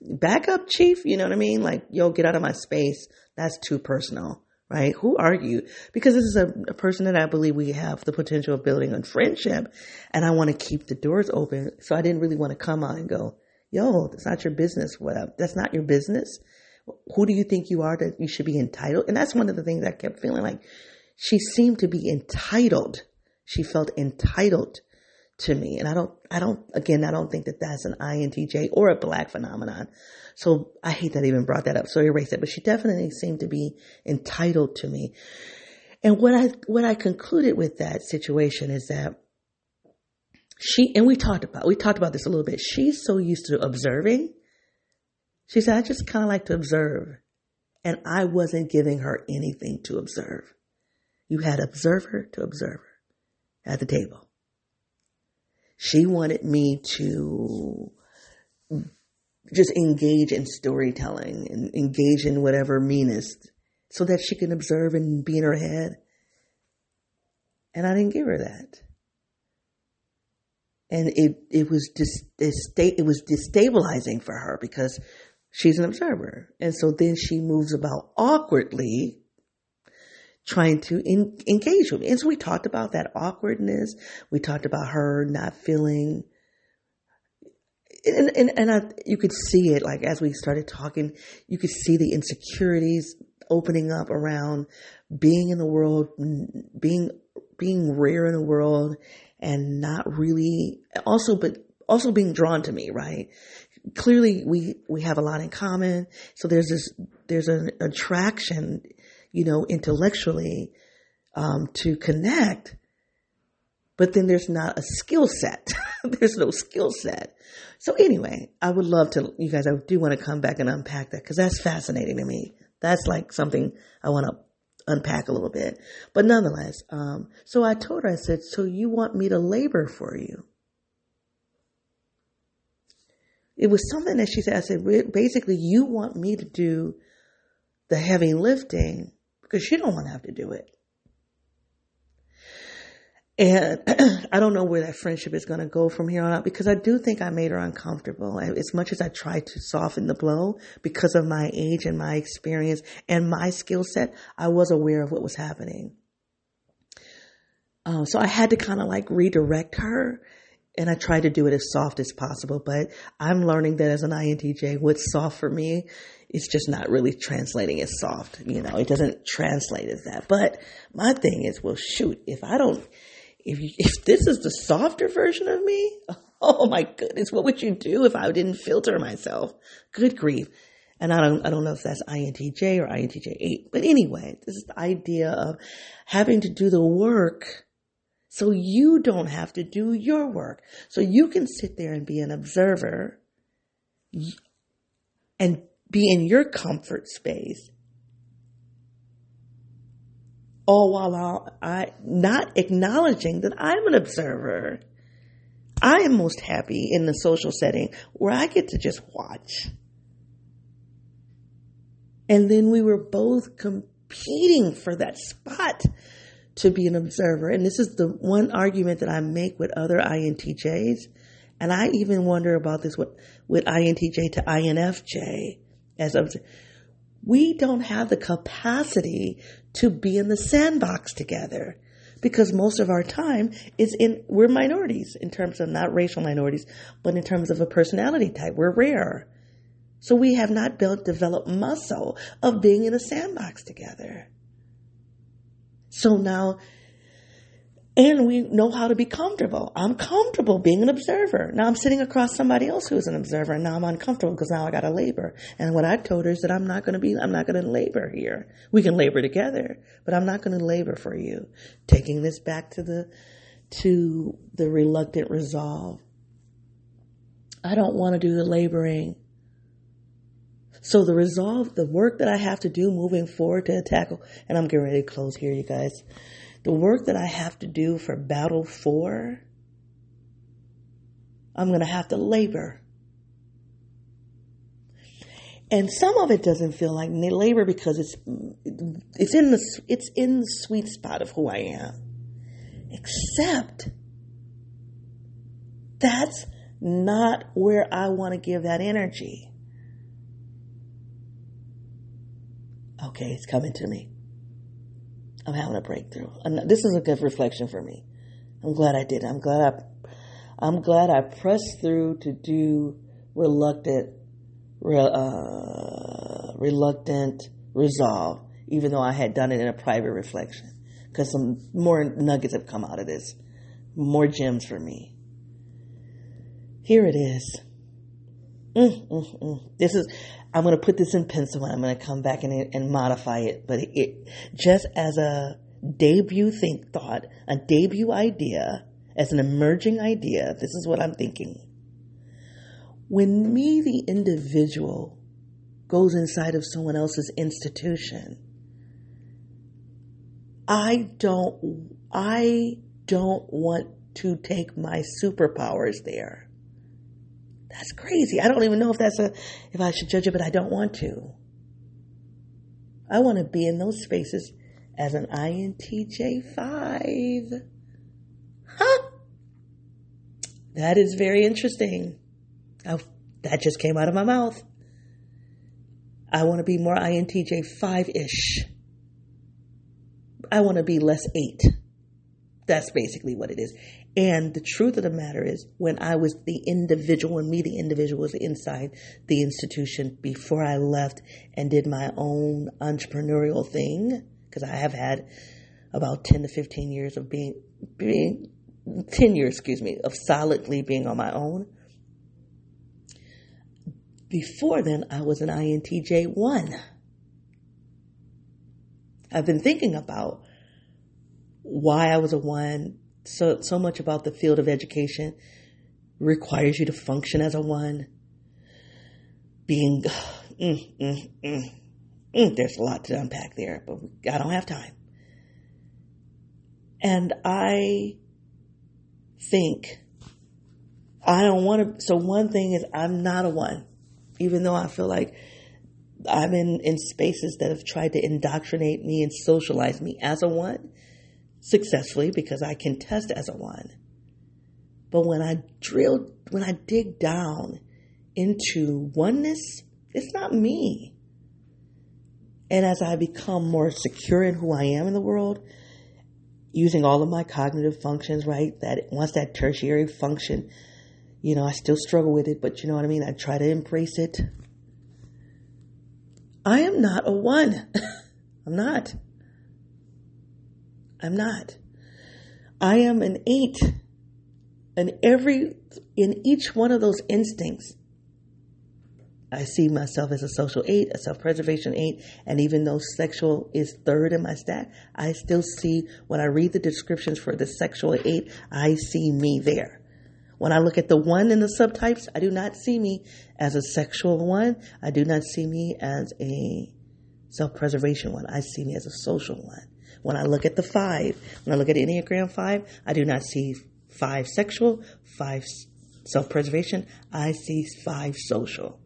back up, chief. You know what I mean? Like, yo, get out of my space. That's too personal, right? Who are you? Because this is a, a person that I believe we have the potential of building a friendship and I want to keep the doors open. So I didn't really want to come on and go, yo, that's not your business. What That's not your business. Who do you think you are that you should be entitled? And that's one of the things I kept feeling like she seemed to be entitled. She felt entitled to me. And I don't, I don't, again, I don't think that that's an INTJ or a black phenomenon. So I hate that I even brought that up. So erase it, but she definitely seemed to be entitled to me. And what I, what I concluded with that situation is that she, and we talked about, we talked about this a little bit. She's so used to observing. She said, I just kind of like to observe. And I wasn't giving her anything to observe. You had observer to observer at the table. She wanted me to just engage in storytelling and engage in whatever meanest so that she can observe and be in her head. And I didn't give her that. And it, it was just, it was destabilizing for her because she's an observer. And so then she moves about awkwardly trying to in, engage with me. And so we talked about that awkwardness. We talked about her not feeling, and, and, and I, you could see it like as we started talking, you could see the insecurities opening up around being in the world, being, being rare in the world and not really also, but also being drawn to me, right? Clearly we, we have a lot in common. So there's this, there's an attraction you know, intellectually um, to connect, but then there's not a skill set. there's no skill set. So anyway, I would love to, you guys, I do want to come back and unpack that because that's fascinating to me. That's like something I want to unpack a little bit. But nonetheless, um, so I told her, I said, so you want me to labor for you? It was something that she said, I said, basically, you want me to do the heavy lifting because she don't want to have to do it. And I don't know where that friendship is going to go from here on out because I do think I made her uncomfortable. As much as I tried to soften the blow because of my age and my experience and my skill set, I was aware of what was happening. Uh, so I had to kind of like redirect her and I tried to do it as soft as possible, but I'm learning that as an INTJ, what's soft for me it's just not really translating as soft. You know, it doesn't translate as that. But my thing is, well, shoot, if I don't, if you, if this is the softer version of me, oh my goodness, what would you do if I didn't filter myself? Good grief. And I don't, I don't know if that's INTJ or INTJ8, but anyway, this is the idea of having to do the work so you don't have to do your work. So you can sit there and be an observer and be in your comfort space all while I not acknowledging that I'm an observer. I am most happy in the social setting where I get to just watch. And then we were both competing for that spot to be an observer. And this is the one argument that I make with other INTJs. And I even wonder about this with, with INTJ to INFJ as observer we don't have the capacity to be in the sandbox together because most of our time is in we're minorities in terms of not racial minorities but in terms of a personality type. We're rare. So we have not built developed muscle of being in a sandbox together. So now and we know how to be comfortable. I'm comfortable being an observer. Now I'm sitting across somebody else who's an observer, and now I'm uncomfortable because now I got to labor. And what I told her is that I'm not going to be, I'm not going to labor here. We can labor together, but I'm not going to labor for you. Taking this back to the, to the reluctant resolve. I don't want to do the laboring. So the resolve, the work that I have to do moving forward to tackle, and I'm getting ready to close here, you guys the work that I have to do for battle four, I'm going to have to labor. And some of it doesn't feel like labor because it's it's in the it's in the sweet spot of who I am. Except that's not where I want to give that energy. Okay, it's coming to me. I'm having a breakthrough. And this is a good reflection for me. I'm glad I did. I'm glad I, I'm glad I pressed through to do reluctant, uh, reluctant resolve, even though I had done it in a private reflection. Because some more nuggets have come out of this, more gems for me. Here it is. Mm, mm, mm. This is, I'm going to put this in pencil and I'm going to come back and, and modify it. But it, just as a debut think thought, a debut idea, as an emerging idea, this is what I'm thinking. When me, the individual, goes inside of someone else's institution, I don't, I don't want to take my superpowers there. That's crazy. I don't even know if that's a, if I should judge it, but I don't want to. I want to be in those spaces as an INTJ5. Huh? That is very interesting. Oh, that just came out of my mouth. I want to be more INTJ5 ish. I want to be less 8. That's basically what it is. And the truth of the matter is, when I was the individual, when me, the individual, was inside the institution before I left and did my own entrepreneurial thing, because I have had about 10 to 15 years of being, being, 10 years, excuse me, of solidly being on my own. Before then, I was an INTJ 1. I've been thinking about why I was a 1, so so much about the field of education requires you to function as a one. Being, mm, mm, mm, mm, there's a lot to unpack there, but I don't have time. And I think I don't want to. So one thing is, I'm not a one, even though I feel like I'm in in spaces that have tried to indoctrinate me and socialize me as a one successfully because I can test as a one. But when I drill, when I dig down into oneness, it's not me. And as I become more secure in who I am in the world, using all of my cognitive functions, right? That once that tertiary function, you know, I still struggle with it, but you know what I mean? I try to embrace it. I am not a one. I'm not. I'm not. I am an eight. And every, in each one of those instincts, I see myself as a social eight, a self preservation eight, and even though sexual is third in my stack, I still see, when I read the descriptions for the sexual eight, I see me there. When I look at the one in the subtypes, I do not see me as a sexual one. I do not see me as a self preservation one. I see me as a social one. When I look at the five, when I look at Enneagram five, I do not see five sexual, five self preservation. I see five social.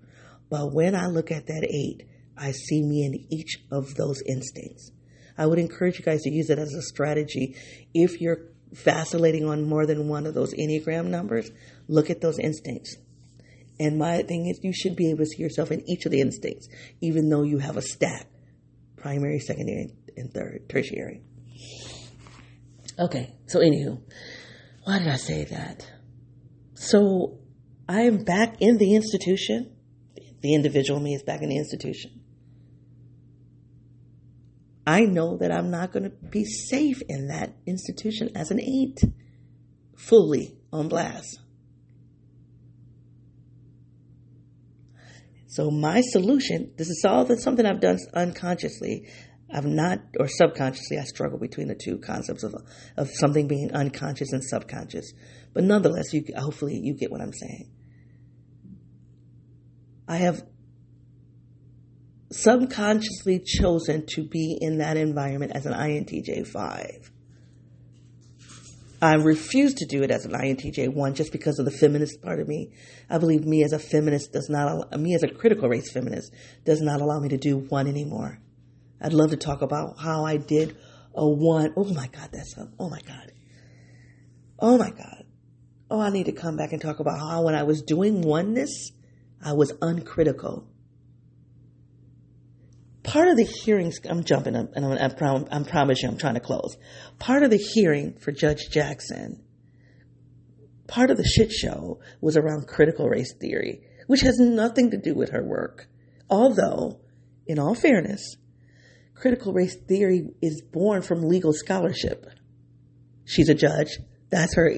But when I look at that eight, I see me in each of those instincts. I would encourage you guys to use it as a strategy. If you're vacillating on more than one of those Enneagram numbers, look at those instincts. And my thing is, you should be able to see yourself in each of the instincts, even though you have a stack primary, secondary, and third, tertiary. Okay, so anywho, why did I say that? So I am back in the institution the individual me is back in the institution. I know that I'm not going to be safe in that institution as an eight, fully on blast. So my solution, this is all that's something I've done unconsciously. I've not, or subconsciously, I struggle between the two concepts of of something being unconscious and subconscious. But nonetheless, you hopefully you get what I'm saying. I have subconsciously chosen to be in that environment as an INTJ5. I refuse to do it as an INTJ1 just because of the feminist part of me. I believe me as a feminist does not, me as a critical race feminist does not allow me to do one anymore. I'd love to talk about how I did a one. Oh my God, that's, oh my God. Oh my God. Oh, I need to come back and talk about how when I was doing oneness, I was uncritical. Part of the hearings, I'm jumping up, and I'm, I, prom, I promise you I'm trying to close. Part of the hearing for Judge Jackson, part of the shit show was around critical race theory, which has nothing to do with her work. Although, in all fairness, critical race theory is born from legal scholarship. She's a judge. That's her.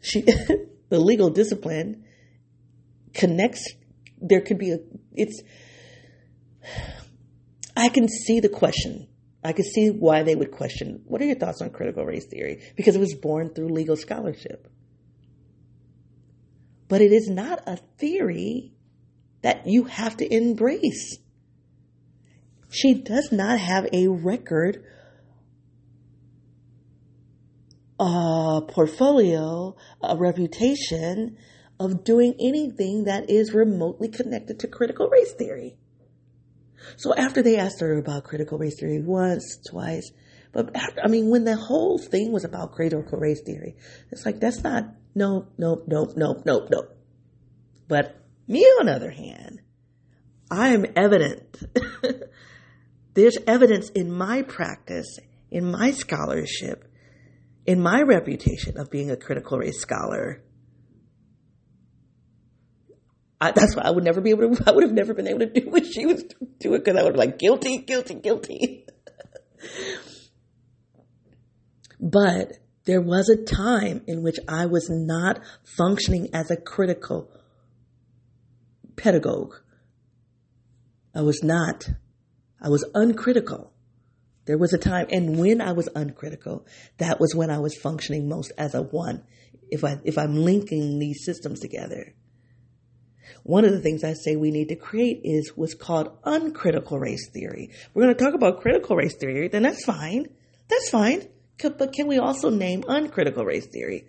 She, the legal discipline connects there could be a, it's, I can see the question. I can see why they would question, what are your thoughts on critical race theory? Because it was born through legal scholarship. But it is not a theory that you have to embrace. She does not have a record, a portfolio, a reputation of doing anything that is remotely connected to critical race theory. So after they asked her about critical race theory once, twice, but after, I mean, when the whole thing was about critical race theory, it's like, that's not, no, no, no, no, no, no. But me, on the other hand, I am evident. There's evidence in my practice, in my scholarship, in my reputation of being a critical race scholar I, that's why I would never be able to, I would have never been able to do what she was doing because I would have like guilty, guilty, guilty. but there was a time in which I was not functioning as a critical pedagogue. I was not. I was uncritical. There was a time, and when I was uncritical, that was when I was functioning most as a one. If I if I'm linking these systems together. One of the things I say we need to create is what's called uncritical race theory. We're going to talk about critical race theory, then that's fine. That's fine. But can we also name uncritical race theory?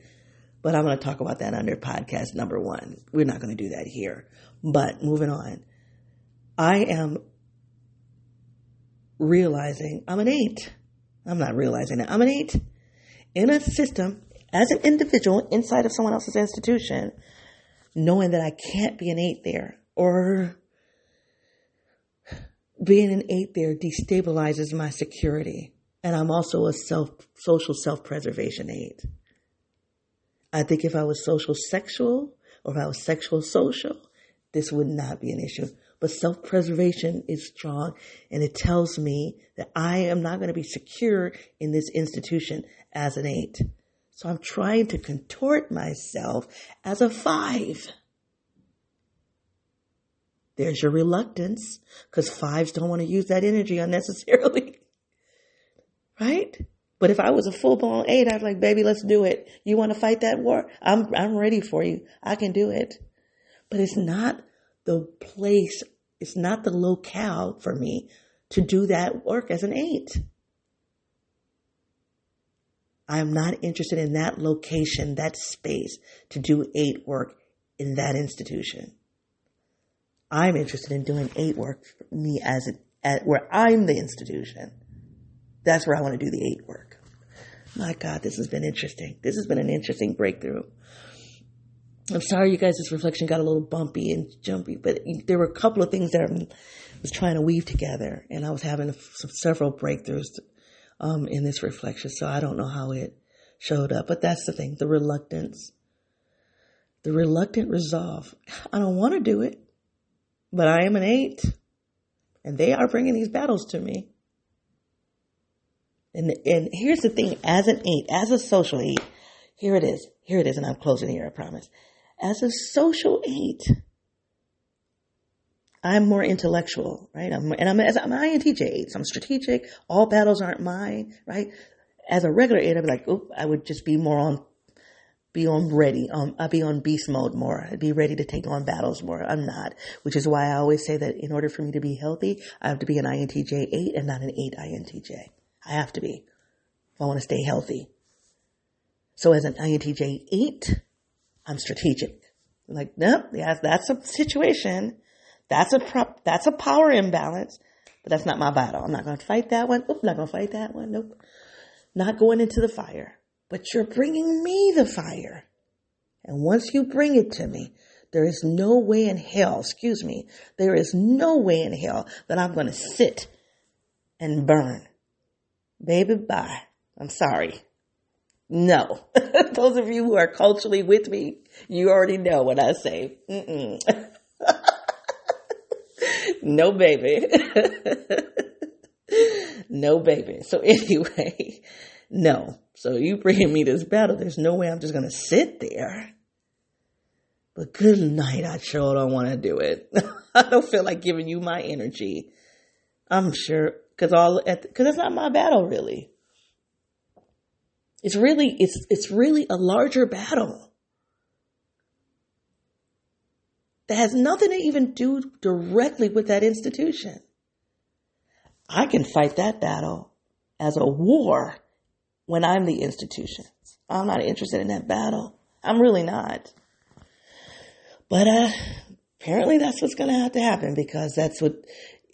But I'm going to talk about that under podcast number one. We're not going to do that here. But moving on, I am realizing I'm an eight. I'm not realizing it. I'm an eight in a system as an individual inside of someone else's institution knowing that I can't be an eight there or being an eight there destabilizes my security. And I'm also a self, social self-preservation eight. I think if I was social sexual or if I was sexual social, this would not be an issue. But self-preservation is strong and it tells me that I am not going to be secure in this institution as an eight. So I'm trying to contort myself as a five. There's your reluctance because fives don't want to use that energy unnecessarily. right? But if I was a full blown eight, I'd be like, baby, let's do it. You want to fight that war? I'm, I'm ready for you. I can do it. But it's not the place, it's not the locale for me to do that work as an eight. I am not interested in that location, that space to do eight work in that institution. I'm interested in doing eight work for me as a, at where I'm the institution. That's where I want to do the eight work. My God, this has been interesting. This has been an interesting breakthrough. I'm sorry, you guys, this reflection got a little bumpy and jumpy, but there were a couple of things that I was trying to weave together, and I was having some, several breakthroughs um, in this reflection, so I don't know how it showed up. But that's the thing the reluctance, the reluctant resolve. I don't want to do it, but I am an eight, and they are bringing these battles to me. And, and here's the thing as an eight, as a social eight, here it is. Here it is, and I'm closing here, I promise. As a social eight, I'm more intellectual, right? I'm, and I'm, as, I'm an INTJ eight, so I'm strategic. All battles aren't mine, right? As a regular eight, I'd be like, oh, I would just be more on, be on ready. Um, I'd be on beast mode more. I'd be ready to take on battles more. I'm not, which is why I always say that in order for me to be healthy, I have to be an INTJ eight and not an eight INTJ. I have to be if I want to stay healthy. So as an INTJ eight, I'm strategic. Like, nope, yeah, that's a situation that's a prop, that's a power imbalance, but that's not my battle. I'm not going to fight that one. Oop, not going to fight that one. Nope. Not going into the fire. But you're bringing me the fire. And once you bring it to me, there is no way in hell, excuse me, there is no way in hell that I'm going to sit and burn. Baby, bye. I'm sorry. No. Those of you who are culturally with me, you already know what I say. No baby. no baby. So anyway, no. So you bringing me this battle, there's no way I'm just going to sit there. But good night, I sure don't want to do it. I don't feel like giving you my energy. I'm sure, cause all, cause it's not my battle really. It's really, it's, it's really a larger battle. that has nothing to even do directly with that institution. I can fight that battle as a war when I'm the institution. I'm not interested in that battle. I'm really not. But uh, apparently that's what's going to have to happen because that's what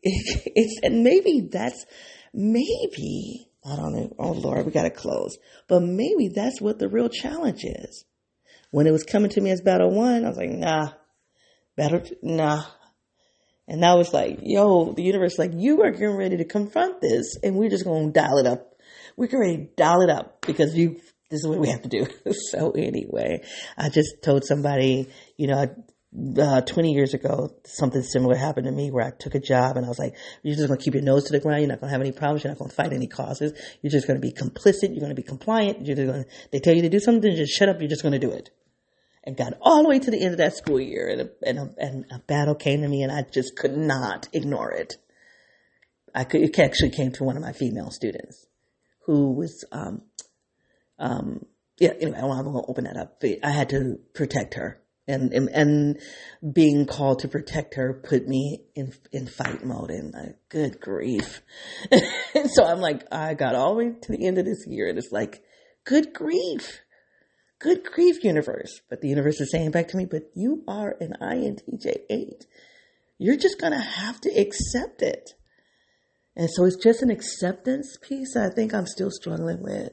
it, it's, and maybe that's, maybe, I don't know, oh Lord, we got to close. But maybe that's what the real challenge is. When it was coming to me as battle one, I was like, nah, better, nah. And I was like, yo, the universe, like, you are getting ready to confront this and we're just going to dial it up. We're to dial it up because you, this is what we have to do. so anyway, I just told somebody, you know, uh, 20 years ago, something similar happened to me where I took a job and I was like, you're just going to keep your nose to the ground. You're not going to have any problems. You're not going to fight any causes. You're just going to be complicit. You're going to be compliant. You're just going to, they tell you to do something, just shut up. You're just going to do it and got all the way to the end of that school year and a, and a, and a battle came to me and I just could not ignore it. I could, it actually came to one of my female students who was, um, um, yeah, anyway, I won't open that up. I had to protect her and, and, and being called to protect her put me in, in fight mode and like, good grief. so I'm like, I got all the way to the end of this year and it's like, good grief good grief, universe. But the universe is saying back to me, but you are an INTJ 8. You're just going to have to accept it. And so it's just an acceptance piece I think I'm still struggling with.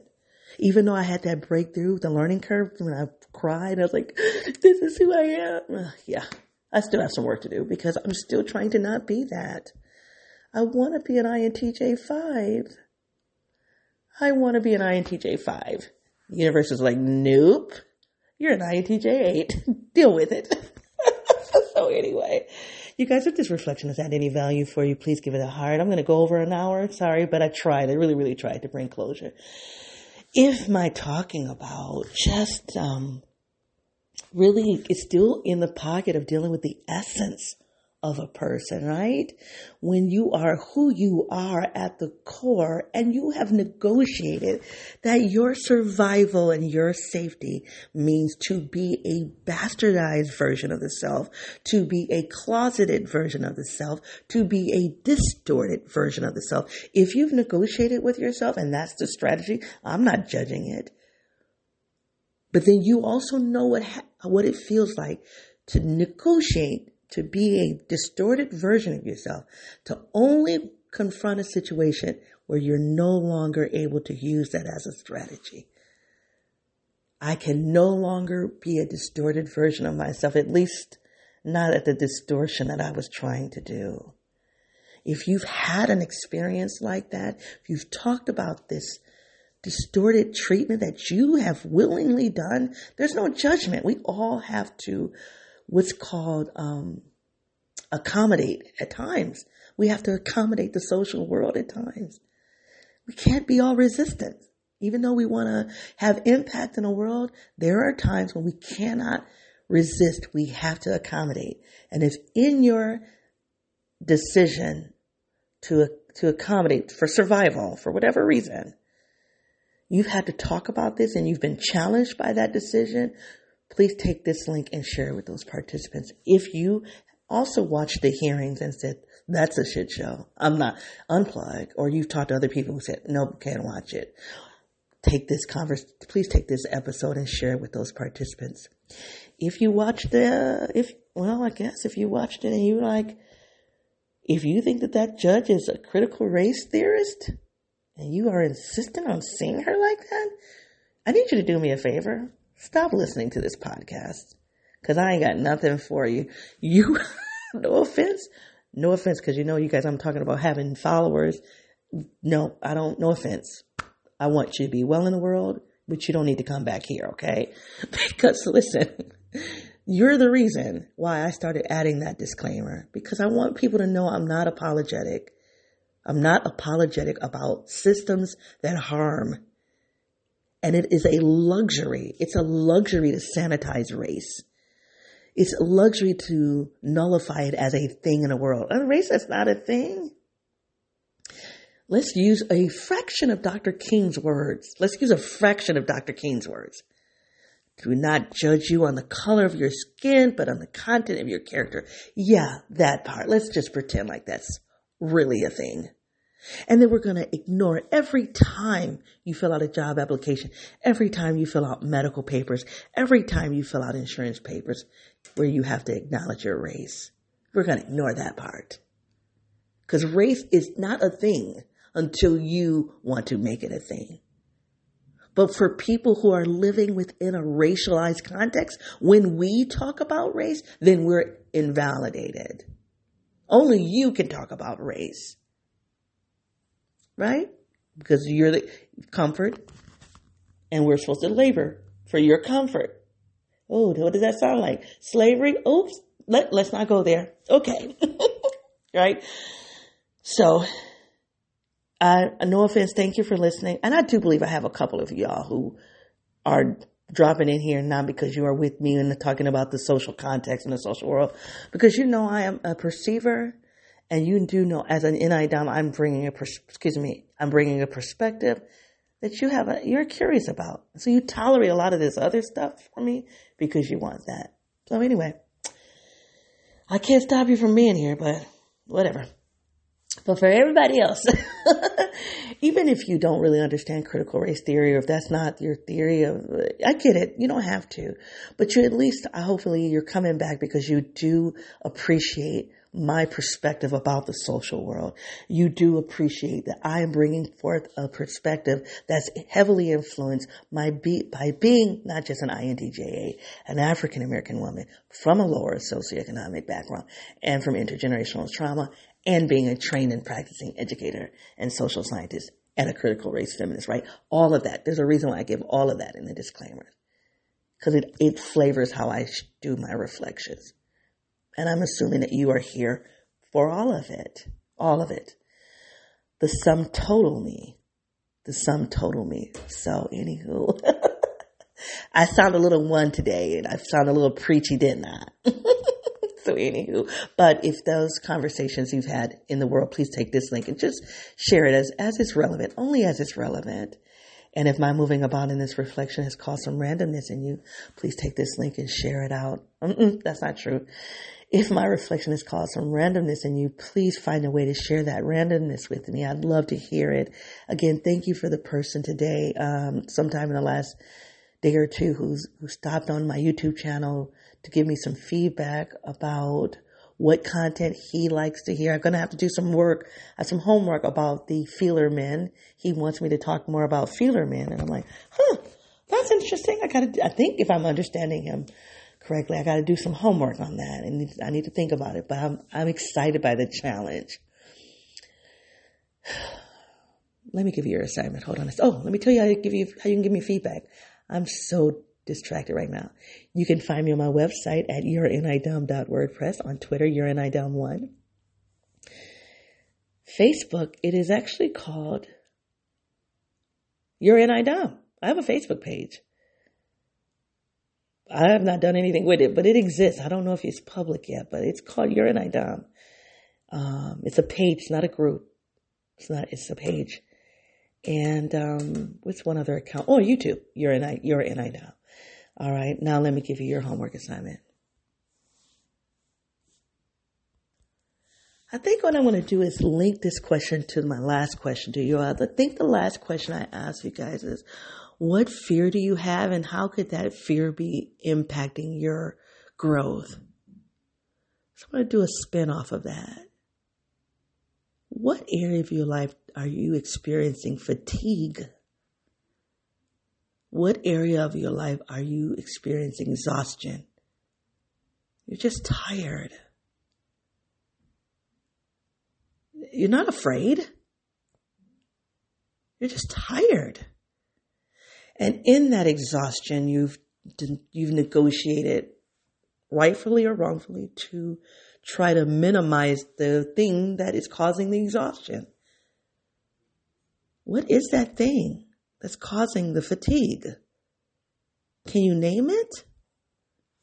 Even though I had that breakthrough, the learning curve, when I cried, I was like, this is who I am. Yeah, I still have some work to do because I'm still trying to not be that. I want to be an INTJ 5. I want to be an INTJ 5. The universe is like, nope, you're an INTJ 8. Deal with it. so anyway, you guys, if this reflection has had any value for you, please give it a heart. I'm going to go over an hour. Sorry, but I tried. I really, really tried to bring closure. If my talking about just um, really is still in the pocket of dealing with the essence of a person, right? When you are who you are at the core and you have negotiated that your survival and your safety means to be a bastardized version of the self, to be a closeted version of the self, to be a distorted version of the self. If you've negotiated with yourself and that's the strategy, I'm not judging it. But then you also know what, ha- what it feels like to negotiate to be a distorted version of yourself, to only confront a situation where you're no longer able to use that as a strategy. I can no longer be a distorted version of myself, at least not at the distortion that I was trying to do. If you've had an experience like that, if you've talked about this distorted treatment that you have willingly done, there's no judgment. We all have to what's called um, accommodate at times. We have to accommodate the social world at times. We can't be all resistant. Even though we want to have impact in the world, there are times when we cannot resist. We have to accommodate. And if in your decision to, to accommodate for survival, for whatever reason, you've had to talk about this and you've been challenged by that decision, please take this link and share it with those participants. If you also watched the hearings and said, that's a shit show. I'm not unplug. Or you've talked to other people who said, nope, can't watch it. Take this converse, please take this episode and share it with those participants. If you watched the, if, well, I guess if you watched it and you like, if you think that that judge is a critical race theorist and you are insistent on seeing her like that, I need you to do me a favor. Stop listening to this podcast. Cause I ain't got nothing for you. You, no offense, no offense. Cause you know, you guys, I'm talking about having followers. No, I don't, no offense. I want you to be well in the world, but you don't need to come back here. Okay. Because listen, you're the reason why I started adding that disclaimer because I want people to know I'm not apologetic. I'm not apologetic about systems that harm. And it is a luxury. It's a luxury to sanitize race. It's a luxury to nullify it as a thing in the world. A race that's not a thing. Let's use a fraction of Dr. King's words. Let's use a fraction of Dr. King's words. Do not judge you on the color of your skin, but on the content of your character. Yeah, that part. Let's just pretend like that's really a thing. And then we're going to ignore every time you fill out a job application, every time you fill out medical papers, every time you fill out insurance papers where you have to acknowledge your race. We're going to ignore that part. Because race is not a thing until you want to make it a thing. But for people who are living within a racialized context, when we talk about race, then we're invalidated. Only you can talk about race right? Because you're the comfort and we're supposed to labor for your comfort. Oh, what does that sound like? Slavery? Oops. Let, let's not go there. Okay. right? So, no offense. Thank you for listening. And I do believe I have a couple of y'all who are dropping in here not because you are with me and talking about the social context and the social world, because you know I am a perceiver and you do know, as an NI Dom, I'm bringing a, pers- excuse me, I'm bringing a perspective that you have, a, you're curious about. So you tolerate a lot of this other stuff for me because you want that. So anyway, I can't stop you from being here, but whatever. But for everybody else, even if you don't really understand critical race theory or if that's not your theory of, I get it. You don't have to, but you at least, hopefully you're coming back because you do appreciate my perspective about the social world. You do appreciate that I am bringing forth a perspective that's heavily influenced by, be, by being not just an INTJA, an African American woman from a lower socioeconomic background and from intergenerational trauma and being a trained and practicing educator and social scientist and a critical race feminist, right? All of that. There's a reason why I give all of that in the disclaimer. Cause it, it flavors how I do my reflections. And I'm assuming that you are here for all of it. All of it. The sum total me the sum total me. So, anywho, I sound a little one today and I sound a little preachy, didn't I? so, anywho, but if those conversations you've had in the world, please take this link and just share it as, as it's relevant, only as it's relevant. And if my moving about in this reflection has caused some randomness in you, please take this link and share it out. Mm-mm, that's not true. If my reflection has caused some randomness in you, please find a way to share that randomness with me. I'd love to hear it. Again, thank you for the person today, um, sometime in the last day or two who's, who stopped on my YouTube channel to give me some feedback about what content he likes to hear. I'm going to have to do some work, uh, some homework about the feeler men. He wants me to talk more about feeler men. And I'm like, huh, that's interesting. I got to, I think if I'm understanding him correctly. I got to do some homework on that and I need to think about it, but I'm, I'm excited by the challenge. Let me give you your assignment. Hold on. Oh, let me tell you how you give you how you can give me feedback. I'm so distracted right now. You can find me on my website at yourinidumb.wordpress, on Twitter, yourinidumb1. Facebook, it is actually called You're in I have a Facebook page. I have not done anything with it, but it exists. I don't know if it's public yet, but it's called You're IDOM. Um, it's a page, it's not a group. It's not, it's a page. And, um, what's one other account? Oh, YouTube. You're in, you're. All right. Now let me give you your homework assignment. I think what I'm going to do is link this question to my last question to you. I think the last question I asked you guys is, what fear do you have and how could that fear be impacting your growth? So I'm going to do a spin off of that. What area of your life are you experiencing fatigue? What area of your life are you experiencing exhaustion? You're just tired. You're not afraid. You're just tired. And in that exhaustion, you've, you've negotiated rightfully or wrongfully to try to minimize the thing that is causing the exhaustion. What is that thing that's causing the fatigue? Can you name it?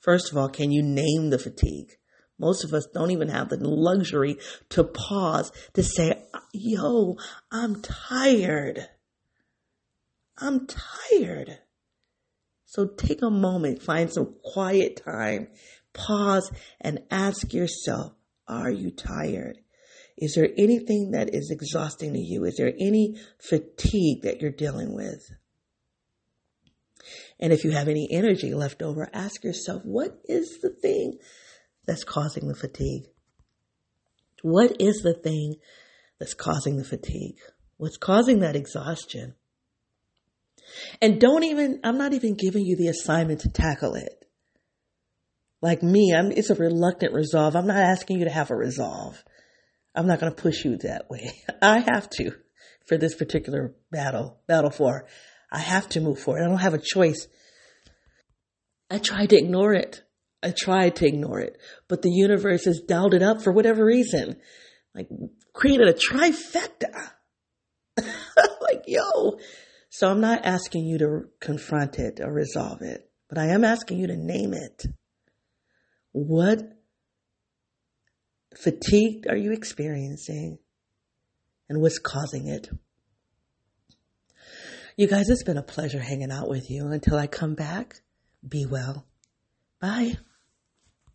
First of all, can you name the fatigue? Most of us don't even have the luxury to pause to say, yo, I'm tired. I'm tired. So take a moment, find some quiet time, pause and ask yourself, are you tired? Is there anything that is exhausting to you? Is there any fatigue that you're dealing with? And if you have any energy left over, ask yourself, what is the thing that's causing the fatigue? What is the thing that's causing the fatigue? What's causing that exhaustion? And don't even, I'm not even giving you the assignment to tackle it. Like me, I'm, it's a reluctant resolve. I'm not asking you to have a resolve. I'm not going to push you that way. I have to for this particular battle, battle four. I have to move forward. I don't have a choice. I tried to ignore it. I tried to ignore it, but the universe has dialed it up for whatever reason. Like created a trifecta. like, yo, so I'm not asking you to confront it or resolve it, but I am asking you to name it. What fatigue are you experiencing and what's causing it? You guys, it's been a pleasure hanging out with you. Until I come back, be well. Bye.